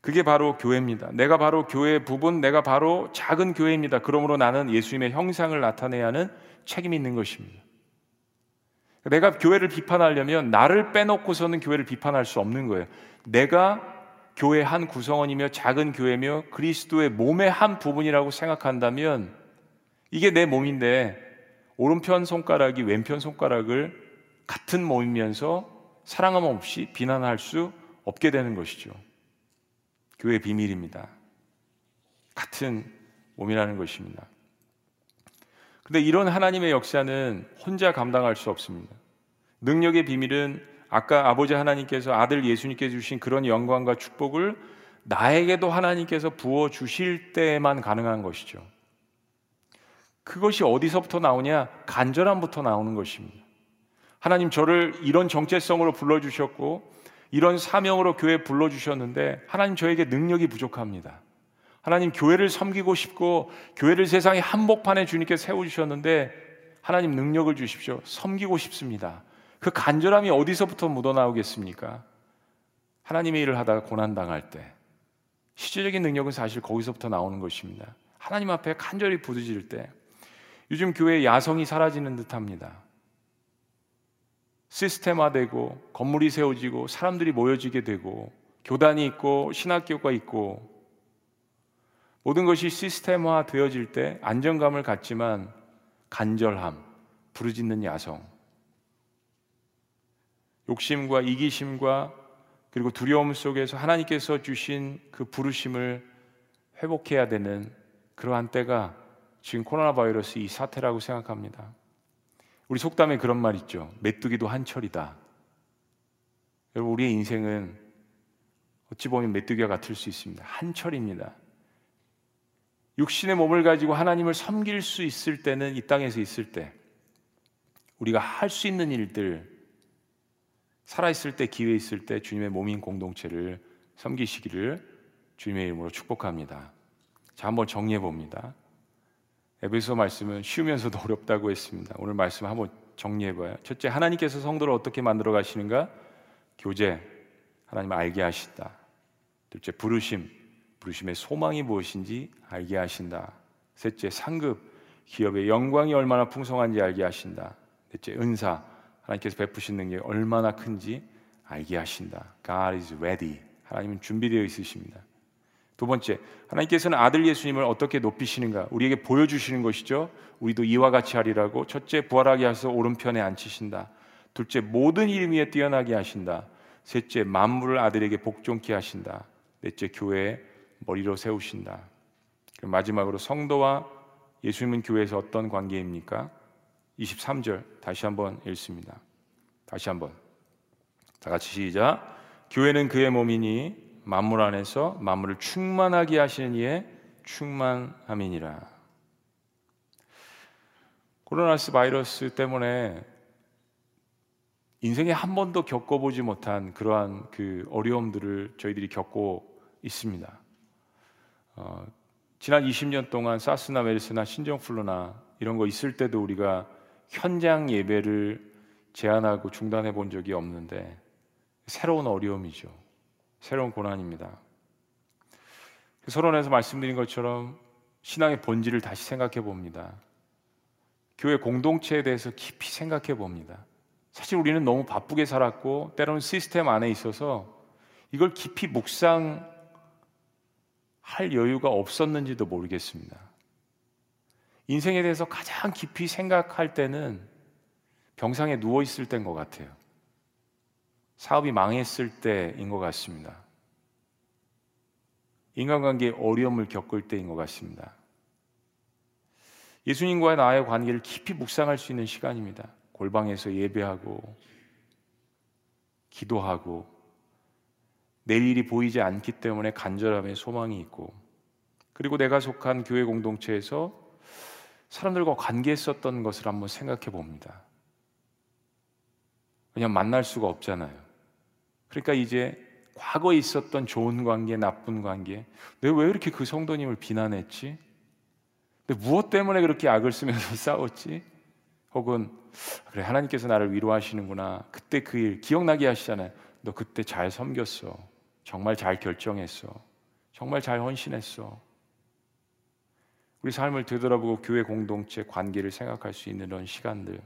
그게 바로 교회입니다. 내가 바로 교회의 부분, 내가 바로 작은 교회입니다. 그러므로 나는 예수님의 형상을 나타내야 하는 책임이 있는 것입니다. 내가 교회를 비판하려면 나를 빼놓고서는 교회를 비판할 수 없는 거예요. 내가 교회 한 구성원이며 작은 교회며 그리스도의 몸의 한 부분이라고 생각한다면 이게 내 몸인데 오른편 손가락이 왼편 손가락을 같은 몸이면서 사랑함 없이 비난할 수 없게 되는 것이죠. 교회 비밀입니다. 같은 몸이라는 것입니다. 근데 이런 하나님의 역사는 혼자 감당할 수 없습니다. 능력의 비밀은 아까 아버지 하나님께서 아들 예수님께 주신 그런 영광과 축복을 나에게도 하나님께서 부어 주실 때만 가능한 것이죠. 그것이 어디서부터 나오냐? 간절함부터 나오는 것입니다. 하나님 저를 이런 정체성으로 불러주셨고 이런 사명으로 교회 불러주셨는데 하나님 저에게 능력이 부족합니다. 하나님 교회를 섬기고 싶고 교회를 세상의 한복판에 주님께 세워주셨는데 하나님 능력을 주십시오. 섬기고 싶습니다. 그 간절함이 어디서부터 묻어나오겠습니까? 하나님의 일을 하다가 고난당할 때 시제적인 능력은 사실 거기서부터 나오는 것입니다. 하나님 앞에 간절히 부르짖을 때 요즘 교회 야성이 사라지는 듯합니다. 시스템화되고 건물이 세워지고 사람들이 모여지게 되고 교단이 있고 신학교가 있고 모든 것이 시스템화 되어질 때 안정감을 갖지만 간절함, 부르짖는 야성, 욕심과 이기심과 그리고 두려움 속에서 하나님께서 주신 그 부르심을 회복해야 되는 그러한 때가 지금 코로나 바이러스 이 사태라고 생각합니다. 우리 속담에 그런 말 있죠. 메뚜기도 한철이다. 여러분, 우리의 인생은 어찌 보면 메뚜기와 같을 수 있습니다. 한철입니다. 육신의 몸을 가지고 하나님을 섬길 수 있을 때는 이 땅에서 있을 때 우리가 할 수 있는 일들 살아 있을 때 기회 있을 때 주님의 몸인 공동체를 섬기시기를 주님의 이름으로 축복합니다. 자, 한번 정리해 봅니다. 에베소 말씀은 쉬우면서도 어렵다고 했습니다. 오늘 말씀 한번 정리해 봐요. 첫째, 하나님께서 성도를 어떻게 만들어 가시는가? 교제, 하나님 알게 하신다. 둘째, 부르심, 부르심의 소망이 무엇인지 알게 하신다. 셋째, 상급, 기업의 영광이 얼마나 풍성한지 알게 하신다. 넷째, 은사, 하나님께서 베푸신 능력이 얼마나 큰지 알게 하신다. God is ready. 하나님은 준비되어 있으십니다. 두 번째, 하나님께서는 아들 예수님을 어떻게 높이시는가? 우리에게 보여주시는 것이죠. 우리도 이와 같이 하리라고. 첫째, 부활하게 하셔서 오른편에 앉히신다. 둘째, 모든 일 위에 뛰어나게 하신다. 셋째, 만물을 아들에게 복종케 하신다. 넷째, 교회에 머리로 세우신다. 마지막으로 성도와 예수님은 교회에서 어떤 관계입니까? 23절 다시 한번 읽습니다. 다시 한번. 다 같이 시작. 교회는 그의 몸이니 만물 안에서 만물을 충만하게 하시는 이의 충만함이니라. 코로나스 바이러스 때문에 인생에 한 번도 겪어보지 못한 그러한 그 어려움들을 저희들이 겪고 있습니다. 어, 지난 20년 동안 사스나 메르스나 신종플루나 이런 거 있을 때도 우리가 현장 예배를 제한하고 중단해 본 적이 없는데 새로운 어려움이죠. 새로운 고난입니다. 서론에서 말씀드린 것처럼 신앙의 본질을 다시 생각해 봅니다. 교회 공동체에 대해서 깊이 생각해 봅니다. 사실 우리는 너무 바쁘게 살았고 때로는 시스템 안에 있어서 이걸 깊이 묵상할 여유가 없었는지도 모르겠습니다. 인생에 대해서 가장 깊이 생각할 때는 병상에 누워 있을 때인 것 같아요. 사업이 망했을 때인 것 같습니다. 인간관계에 어려움을 겪을 때인 것 같습니다. 예수님과의 나의 관계를 깊이 묵상할 수 있는 시간입니다. 골방에서 예배하고, 기도하고, 내일이 보이지 않기 때문에 간절함에 소망이 있고, 그리고 내가 속한 교회 공동체에서 사람들과 관계했었던 것을 한번 생각해 봅니다. 그냥 만날 수가 없잖아요. 그러니까 이제 과거에 있었던 좋은 관계, 나쁜 관계, 내가 왜 이렇게 그 성도님을 비난했지? 근데 무엇 때문에 그렇게 악을 쓰면서 싸웠지? 혹은 그래 하나님께서 나를 위로하시는구나. 그때 그 일 기억나게 하시잖아요. 너 그때 잘 섬겼어. 정말 잘 결정했어. 정말 잘 헌신했어. 우리 삶을 되돌아보고 교회 공동체 관계를 생각할 수 있는 이런 시간들.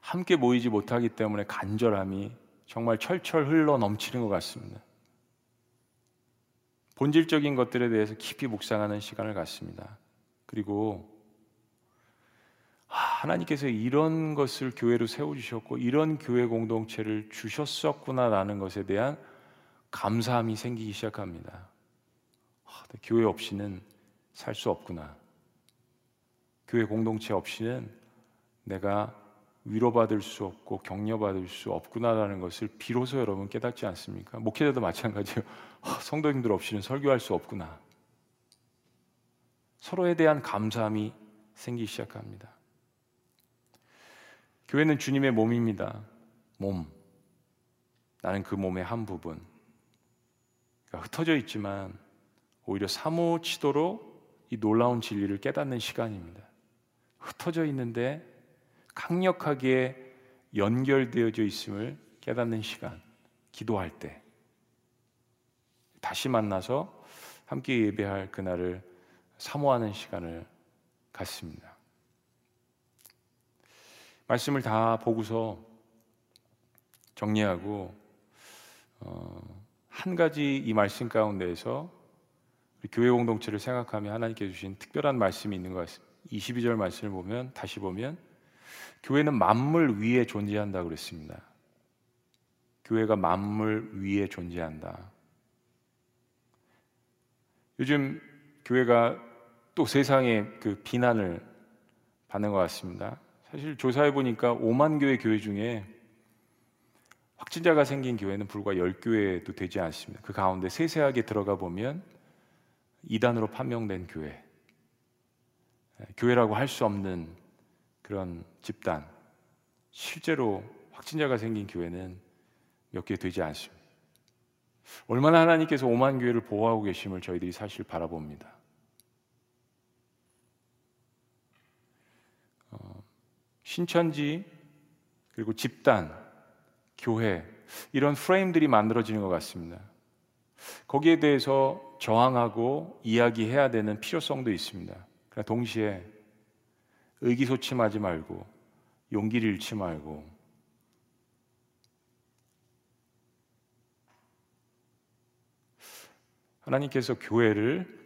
함께 모이지 못하기 때문에 간절함이 정말 철철 흘러 넘치는 것 같습니다. 본질적인 것들에 대해서 깊이 묵상하는 시간을 갖습니다. 그리고 아, 하나님께서 이런 것을 교회로 세워주셨고 이런 교회 공동체를 주셨었구나라는 것에 대한 감사함이 생기기 시작합니다. 아, 교회 없이는 살 수 없구나. 교회 공동체 없이는 내가 위로받을 수 없고 격려받을 수 없구나라는 것을 비로소 여러분 깨닫지 않습니까? 목회자도 마찬가지예요. 아, 성도님들 없이는 설교할 수 없구나. 서로에 대한 감사함이 생기기 시작합니다. 교회는 주님의 몸입니다. 몸. 나는 그 몸의 한 부분. 그러니까 흩어져 있지만 오히려 사무치도록 이 놀라운 진리를 깨닫는 시간입니다. 흩어져 있는데 강력하게 연결되어져 있음을 깨닫는 시간, 기도할 때 다시 만나서 함께 예배할 그날을 사모하는 시간을 갖습니다. 말씀을 다 보고서 정리하고 어, 한 가지 이 말씀 가운데에서 교회 공동체를 생각하며 하나님께 주신 특별한 말씀이 있는 것 같습니다. 22절 말씀을 보면 다시 보면 교회는 만물 위에 존재한다 그랬습니다. 교회가 만물 위에 존재한다. 요즘 교회가 또 세상에 그 비난을 받는 것 같습니다. 사실 조사해 보니까 5만 교회 교회 중에 확진자가 생긴 교회는 불과 10교회도 되지 않습니다. 그 가운데 세세하게 들어가 보면 이단으로 판명된 교회, 교회라고 할 수 없는 그런 집단, 실제로 확진자가 생긴 교회는 몇 개 되지 않습니다. 얼마나 하나님께서 오만 교회를 보호하고 계심을 저희들이 사실 바라봅니다. 어, 신천지 그리고 집단, 교회 이런 프레임들이 만들어지는 것 같습니다. 거기에 대해서 저항하고 이야기해야 되는 필요성도 있습니다. 동시에 의기소침하지 말고 용기를 잃지 말고 하나님께서 교회를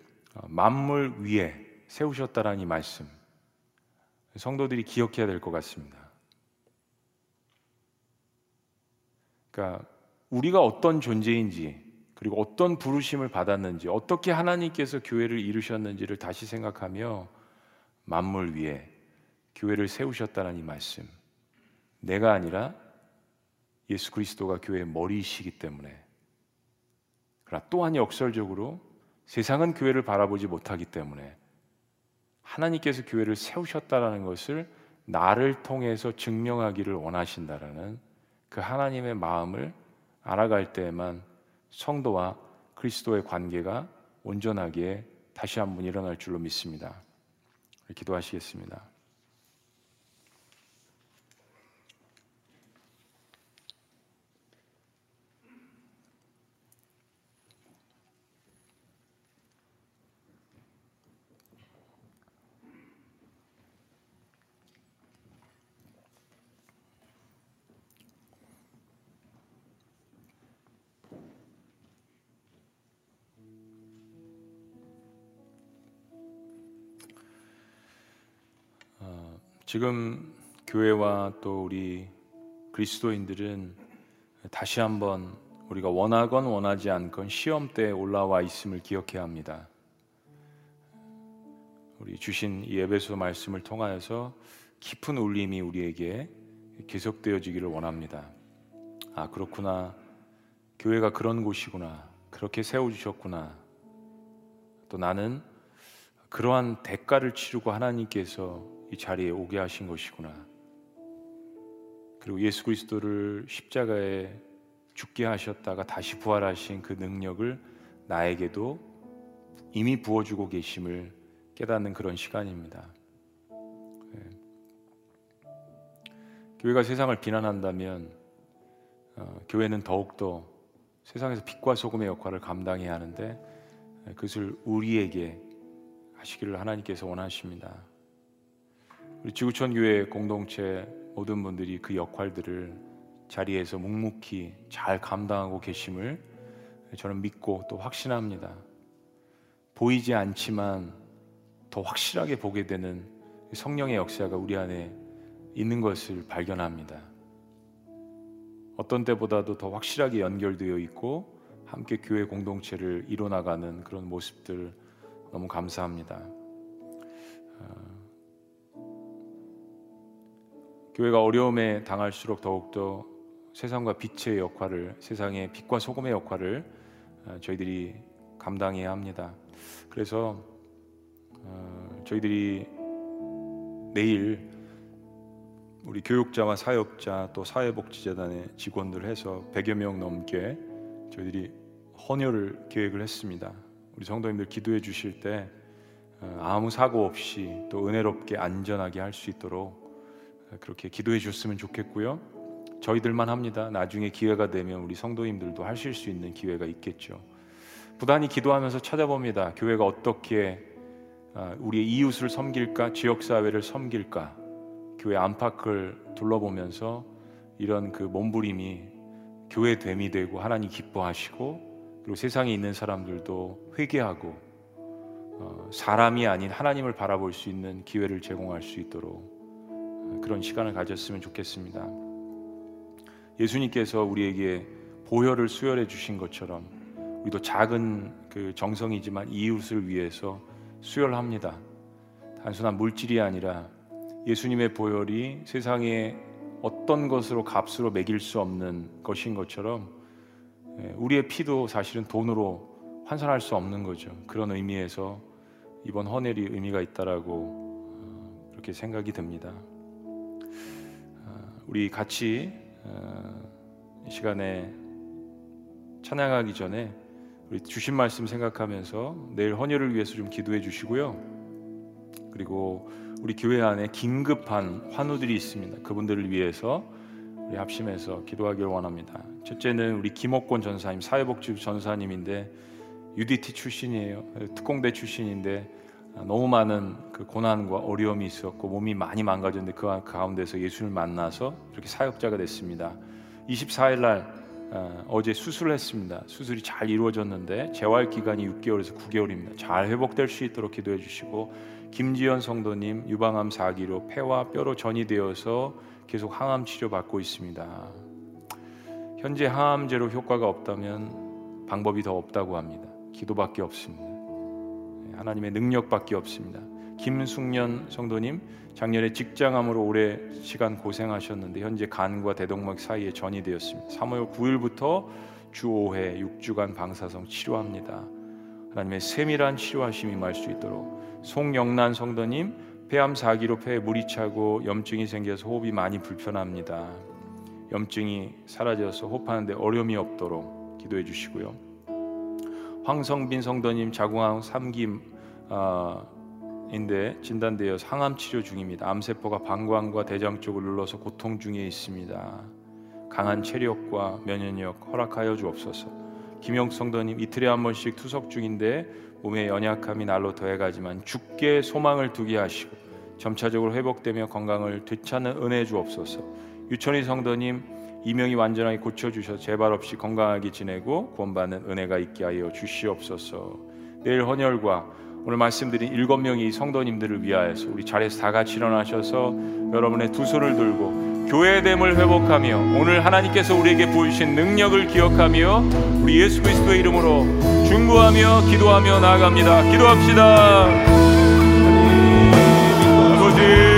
만물 위에 세우셨다라는 이 말씀 성도들이 기억해야 될 것 같습니다. 그러니까 우리가 어떤 존재인지 그리고 어떤 부르심을 받았는지 어떻게 하나님께서 교회를 이루셨는지를 다시 생각하며 만물 위에 교회를 세우셨다는 이 말씀. 내가 아니라 예수 그리스도가 교회의 머리이시기 때문에. 그러나 또한 역설적으로 세상은 교회를 바라보지 못하기 때문에 하나님께서 교회를 세우셨다라는 것을 나를 통해서 증명하기를 원하신다라는 그 하나님의 마음을 알아갈 때에만 성도와 그리스도의 관계가 온전하게 다시 한번 일어날 줄로 믿습니다. 기도하시겠습니다. 지금 교회와 또 우리 그리스도인들은 다시 한번 우리가 원하건 원하지 않건 시험대에 올라와 있음을 기억해야 합니다. 우리 주신 이 에베소 말씀을 통하여서 깊은 울림이 우리에게 계속되어지기를 원합니다. 아 그렇구나. 교회가 그런 곳이구나. 그렇게 세워 주셨구나. 또 나는 그러한 대가를 치르고 하나님께서 이 자리에 오게 하신 것이구나. 그리고 예수 그리스도를 십자가에 죽게 하셨다가 다시 부활하신 그 능력을 나에게도 이미 부어주고 계심을 깨닫는 그런 시간입니다. 네. 교회가 세상을 비난한다면 어, 교회는 더욱더 세상에서 빛과 소금의 역할을 감당해야 하는데 그것을 우리에게 하시기를 하나님께서 원하십니다. 우리 지구촌 교회 공동체 모든 분들이 그 역할들을 자리에서 묵묵히 잘 감당하고 계심을 저는 믿고 또 확신합니다. 보이지 않지만 더 확실하게 보게 되는 성령의 역사가 우리 안에 있는 것을 발견합니다. 어떤 때보다도 더 확실하게 연결되어 있고 함께 교회 공동체를 이뤄나가는 그런 모습들 너무 감사합니다. 교회가 어려움에 당할수록 더욱더 세상과 빛의 역할을 세상의 빛과 소금의 역할을 어, 저희들이 감당해야 합니다. 그래서 어, 저희들이 내일 우리 교육자와 사역자 또 사회복지재단의 직원들 해서 100여 명 넘게 저희들이 헌혈을 계획을 했습니다. 우리 성도님들 기도해 주실 때 어, 아무 사고 없이 또 은혜롭게 안전하게 할 수 있도록 그렇게 기도해 주셨으면 좋겠고요. 저희들만 합니다. 나중에 기회가 되면 우리 성도님들도 하실 수 있는 기회가 있겠죠. 부단히 기도하면서 찾아봅니다. 교회가 어떻게 아, 우리의 이웃을 섬길까, 지역 사회를 섬길까, 교회 안팎을 둘러보면서 이런 그 몸부림이 교회 됨이 되고 하나님 기뻐하시고 그리고 세상에 있는 사람들도 회개하고 어, 사람이 아닌 하나님을 바라볼 수 있는 기회를 제공할 수 있도록 그런 시간을 가졌으면 좋겠습니다. 예수님께서 우리에게 보혈을 수혈해 주신 것처럼 우리도 작은 그 정성이지만 이웃을 위해서 수혈합니다. 단순한 물질이 아니라 예수님의 보혈이 세상에 어떤 것으로 값으로 매길 수 없는 것인 것처럼 예, 우리의 피도 사실은 돈으로 환산할 수 없는 거죠. 그런 의미에서 이번 헌혈이 의미가 있다라고 어, 그렇게 생각이 듭니다. 우리 같이 어, 이 시간에 찬양하기 전에 우리 주신 말씀 생각하면서 내일 헌혈을 위해서 좀 기도해 주시고요. 그리고 우리 교회 안에 긴급한 환우들이 있습니다. 그분들을 위해서 우리 합심해서 기도하기를 원합니다. 첫째는 우리 김옥권 전사님, 사회복지 전사님인데 UDT 출신이에요. 특공대 출신인데 너무 많은 그 고난과 어려움이 있었고 몸이 많이 망가졌는데 그 가운데서 예수를 만나서 이렇게 사역자가 됐습니다. 24일 날 어, 제 수술을 했습니다. 수술이 잘 이루어졌는데 재활 기간이 6개월에서 9개월입니다. 잘 회복될 수 있도록 기도해 주시고 김지연 성도님 유방암 4기로 폐와 뼈로 전이 되어서 계속 항암 치료 받고 있습니다. 현재 항암제로 효과가 없다면 방법이 더 없다고 합니다. 기도밖에 없습니다. 하나님의 능력밖에 없습니다. 김숙년 성도님 작년에 직장암으로 오래 시간 고생하셨는데 현재 간과 대동맥 사이에 전이 되었습니다. 3월 9일부터 주 5회 6주간 방사성 치료합니다. 하나님의 세밀한 치료하심이 임할 수 있도록 송영란 성도님 폐암 4기로 폐에 물이 차고 염증이 생겨서 호흡이 많이 불편합니다. 염증이 사라져서 호흡하는데 어려움이 없도록 기도해 주시고요. 황성빈 성도님 자궁암 3기 어, 인데 진단되어 항암 치료 중입니다. 암세포가 방광과 대장 쪽을 눌러서 고통 중에 있습니다. 강한 체력과 면역력 허락하여 주옵소서. 김영 성도님 이틀에 한 번씩 투석 중인데 몸의 연약함이 날로 더해가지만 죽게 소망을 두게 하시고 점차적으로 회복되며 건강을 되찾는 은혜 주옵소서. 유천희 성도님 이명이 완전하게 고쳐 주셔서 재발 없이 건강하게 지내고 구원받는 은혜가 있게 하여 주시옵소서. 내일 헌혈과 오늘 말씀드린 일곱 명의 성도님들을 위하여서 우리 자리에서 다 같이 일어나셔서 여러분의 두 손을 들고 교회됨을 회복하며 오늘 하나님께서 우리에게 보이신 능력을 기억하며 우리 예수 그리스도의 이름으로 중보하며 기도하며 나아갑니다. 기도합시다. 살아계신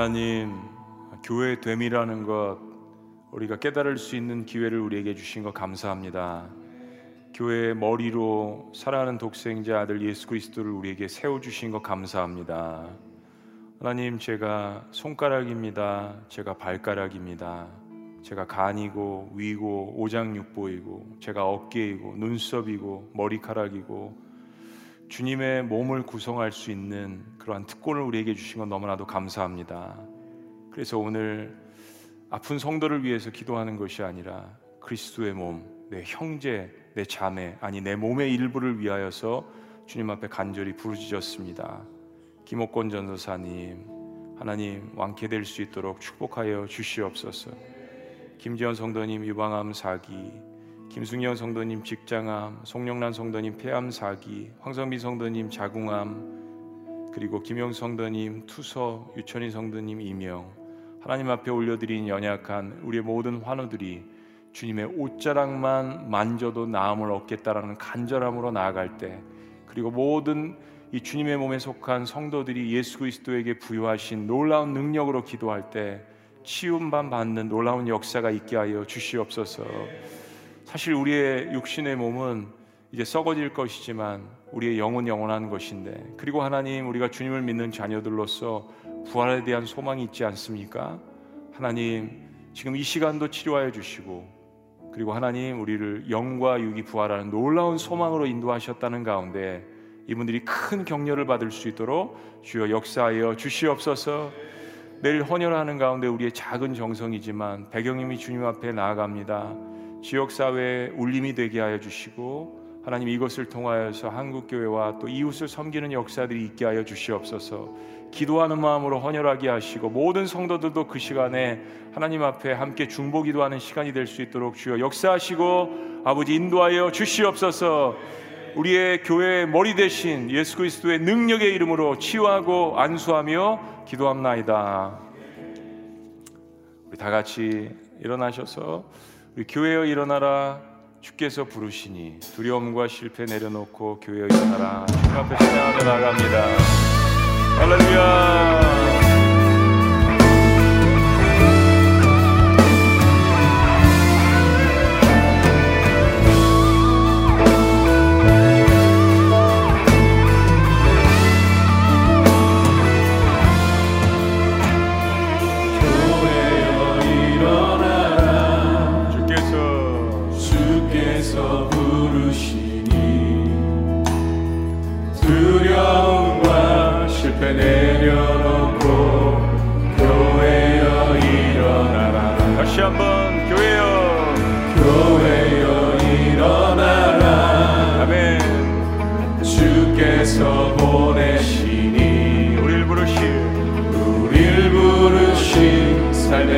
하나님, 교회 됨이라는 것 우리가 깨달을 수 있는 기회를 우리에게 주신 것 감사합니다. 교회의 머리로 살아가는 독생자 아들 예수 그리스도를 우리에게 세워 주신 것 감사합니다. 하나님, 제가 손가락입니다. 제가 발가락입니다. 제가 간이고 위고 오장육부이고 제가 어깨이고 눈썹이고 머리카락이고 주님의 몸을 구성할 수 있는 그러한 특권을 우리에게 주신 건 너무나도 감사합니다. 그래서 오늘 아픈 성도를 위해서 기도하는 것이 아니라 그리스도의 몸, 내 형제, 내 자매, 아니 내 몸의 일부를 위하여서 주님 앞에 간절히 부르짖었습니다. 김옥권 전도사님, 하나님 완쾌될 수 있도록 축복하여 주시옵소서. 김지현 성도님 유방암 사기, 김승현 성도님 직장암, 송영란 성도님 폐암 사기, 황성비 성도님 자궁암, 그리고 김용 성도님 투서, 유천희 성도님 이명, 하나님 앞에 올려드린 연약한 우리의 모든 환우들이 주님의 옷자락만 만져도 나음을 얻겠다라는 간절함으로 나아갈 때, 그리고 모든 이 주님의 몸에 속한 성도들이 예수 그리스도에게 부여하신 놀라운 능력으로 기도할 때 치움만 받는 놀라운 역사가 있게 하여 주시옵소서. 사실 우리의 육신의 몸은 이제 썩어질 것이지만 우리의 영은 영원한 것인데 그리고 하나님 우리가 주님을 믿는 자녀들로서 부활에 대한 소망이 있지 않습니까? 하나님 지금 이 시간도 치료하여 주시고 그리고 하나님 우리를 영과 육이 부활하는 놀라운 소망으로 인도하셨다는 가운데 이분들이 큰 격려를 받을 수 있도록 주여 역사하여 주시옵소서. 매일 헌혈하는 가운데 우리의 작은 정성이지만 배경님이 주님 앞에 나아갑니다. 지역 사회에 울림이 되게 하여 주시고 하나님 이것을 통하여서 한국 교회와 또 이웃을 섬기는 역사들이 있게 하여 주시옵소서. 기도하는 마음으로 헌혈하게 하시고 모든 성도들도 그 시간에 하나님 앞에 함께 중보 기도하는 시간이 될 수 있도록 주여 역사하시고 아버지 인도하여 주시옵소서. 우리의 교회의 머리 대신 예수 그리스도의 능력의 이름으로 치유하고 안수하며 기도합나이다. 우리 다 같이 일어나셔서 우리 교회여 일어나라 주께서 부르시니 두려움과 실패 내려놓고 교회여 일어나라 주님 앞에 찬양하며 나갑니다. 할렐루야.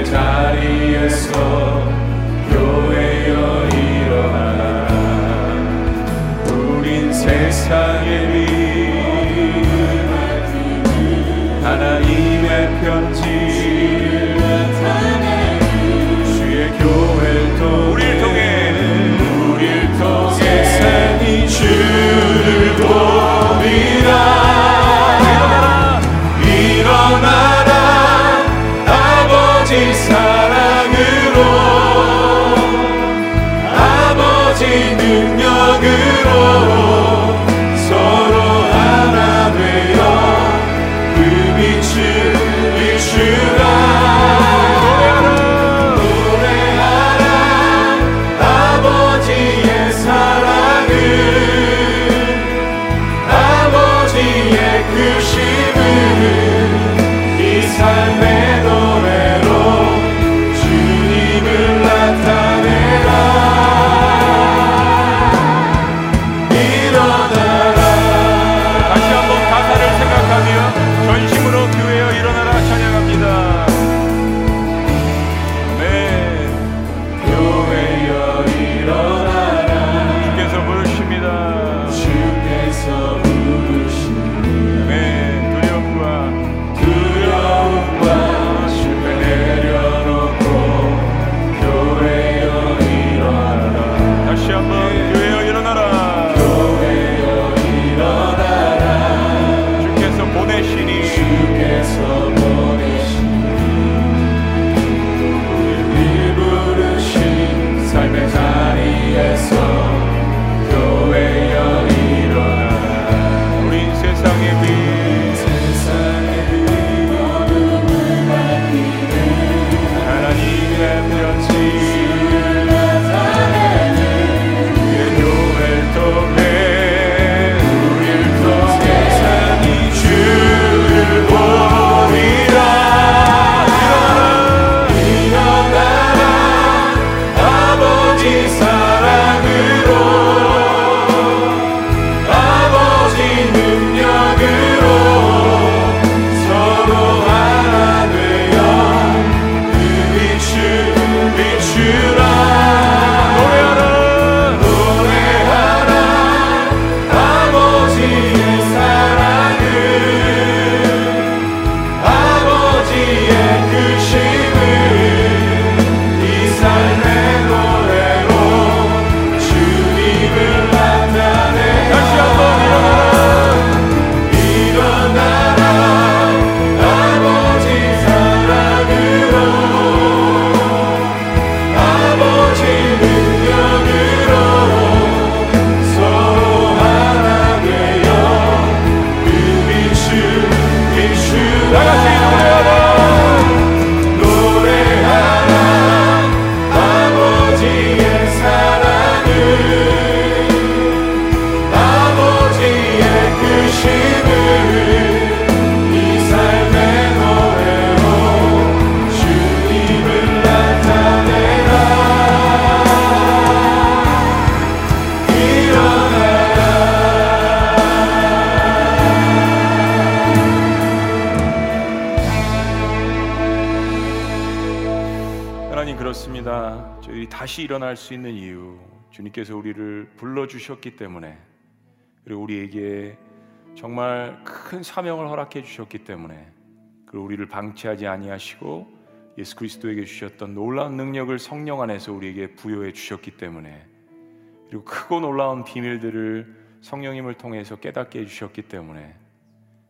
자리에서 교회여 일어나라 우린 세상의 빛 하나님의 편지. 주의 교회를 통해 우리를 통해. 우리를 통해 세상이 주를 보 불러 주셨기 때문에 그리고 우리에게 정말 큰 사명을 허락해 주셨기 때문에 그리고 우리를 방치하지 아니하시고 예수 그리스도에게 주셨던 놀라운 능력을 성령 안에서 우리에게 부여해 주셨기 때문에 그리고 크고 놀라운 비밀들을 성령님을 통해서 깨닫게 해 주셨기 때문에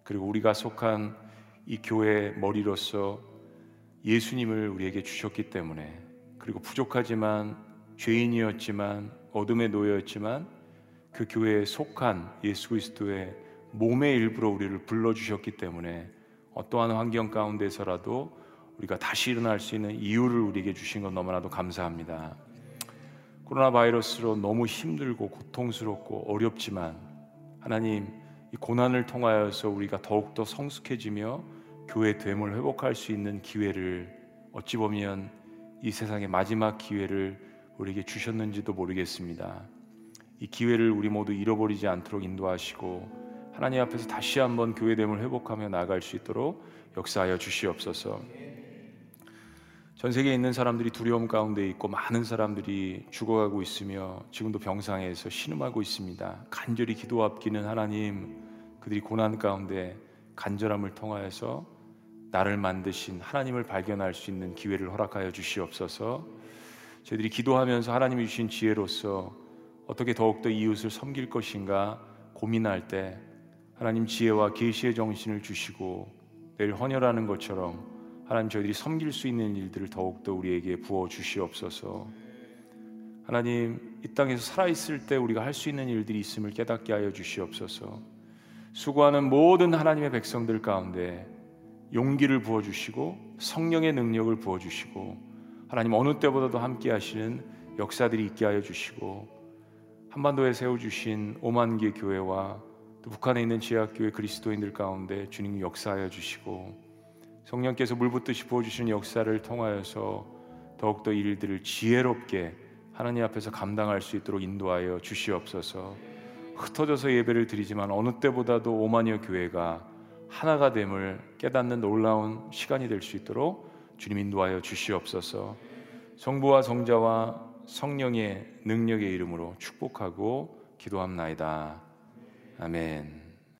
그리고 우리가 속한 이 교회의 머리로서 예수님을 우리에게 주셨기 때문에 그리고 부족하지만 죄인이었지만 어둠에 놓여있지만 그 교회에 속한 예수 그리스도의 몸의 일부로 우리를 불러 주셨기 때문에 어떠한 환경 가운데서라도 우리가 다시 일어날 수 있는 이유를 우리에게 주신 건 너무나도 감사합니다. 코로나 바이러스로 너무 힘들고 고통스럽고 어렵지만 하나님 이 고난을 통하여서 우리가 더욱더 성숙해지며 교회 됨을 회복할 수 있는 기회를 어찌 보면 이 세상의 마지막 기회를 우리에게 주셨는지도 모르겠습니다. 이 기회를 우리 모두 잃어버리지 않도록 인도하시고 하나님 앞에서 다시 한번 교회됨을 회복하며 나아갈 수 있도록 역사하여 주시옵소서. 전 세계에 있는 사람들이 두려움 가운데 있고 많은 사람들이 죽어가고 있으며 지금도 병상에서 신음하고 있습니다. 간절히 기도 앞기는 하나님 그들이 고난 가운데 간절함을 통하여서 나를 만드신 하나님을 발견할 수 있는 기회를 허락하여 주시옵소서. 저희들이 기도하면서 하나님이 주신 지혜로서 어떻게 더욱더 이웃을 섬길 것인가 고민할 때 하나님 지혜와 계시의 정신을 주시고 내일 헌혈하는 것처럼 하나님 저희들이 섬길 수 있는 일들을 더욱더 우리에게 부어 주시옵소서. 하나님 이 땅에서 살아 있을 때 우리가 할 수 있는 일들이 있음을 깨닫게 하여 주시옵소서. 수고하는 모든 하나님의 백성들 가운데 용기를 부어 주시고 성령의 능력을 부어 주시고 하나님 어느 때보다도 함께 하시는 역사들이 있게 하여 주시고 한반도에 세워 주신 오만 개 교회와 또 북한에 있는 지하교회 그리스도인들 가운데 주님 역사하여 주시고 성령께서 물붓듯이 부어주신 역사를 통하여서 더욱 더 일들을 지혜롭게 하나님 앞에서 감당할 수 있도록 인도하여 주시옵소서. 흩어져서 예배를 드리지만 어느 때보다도 오마니어 교회가 하나가 됨을 깨닫는 놀라운 시간이 될 수 있도록 주님 인도하여 주시옵소서. 성부와 성자와 성령의 능력의 이름으로 축복하고 기도합나이다. 아멘.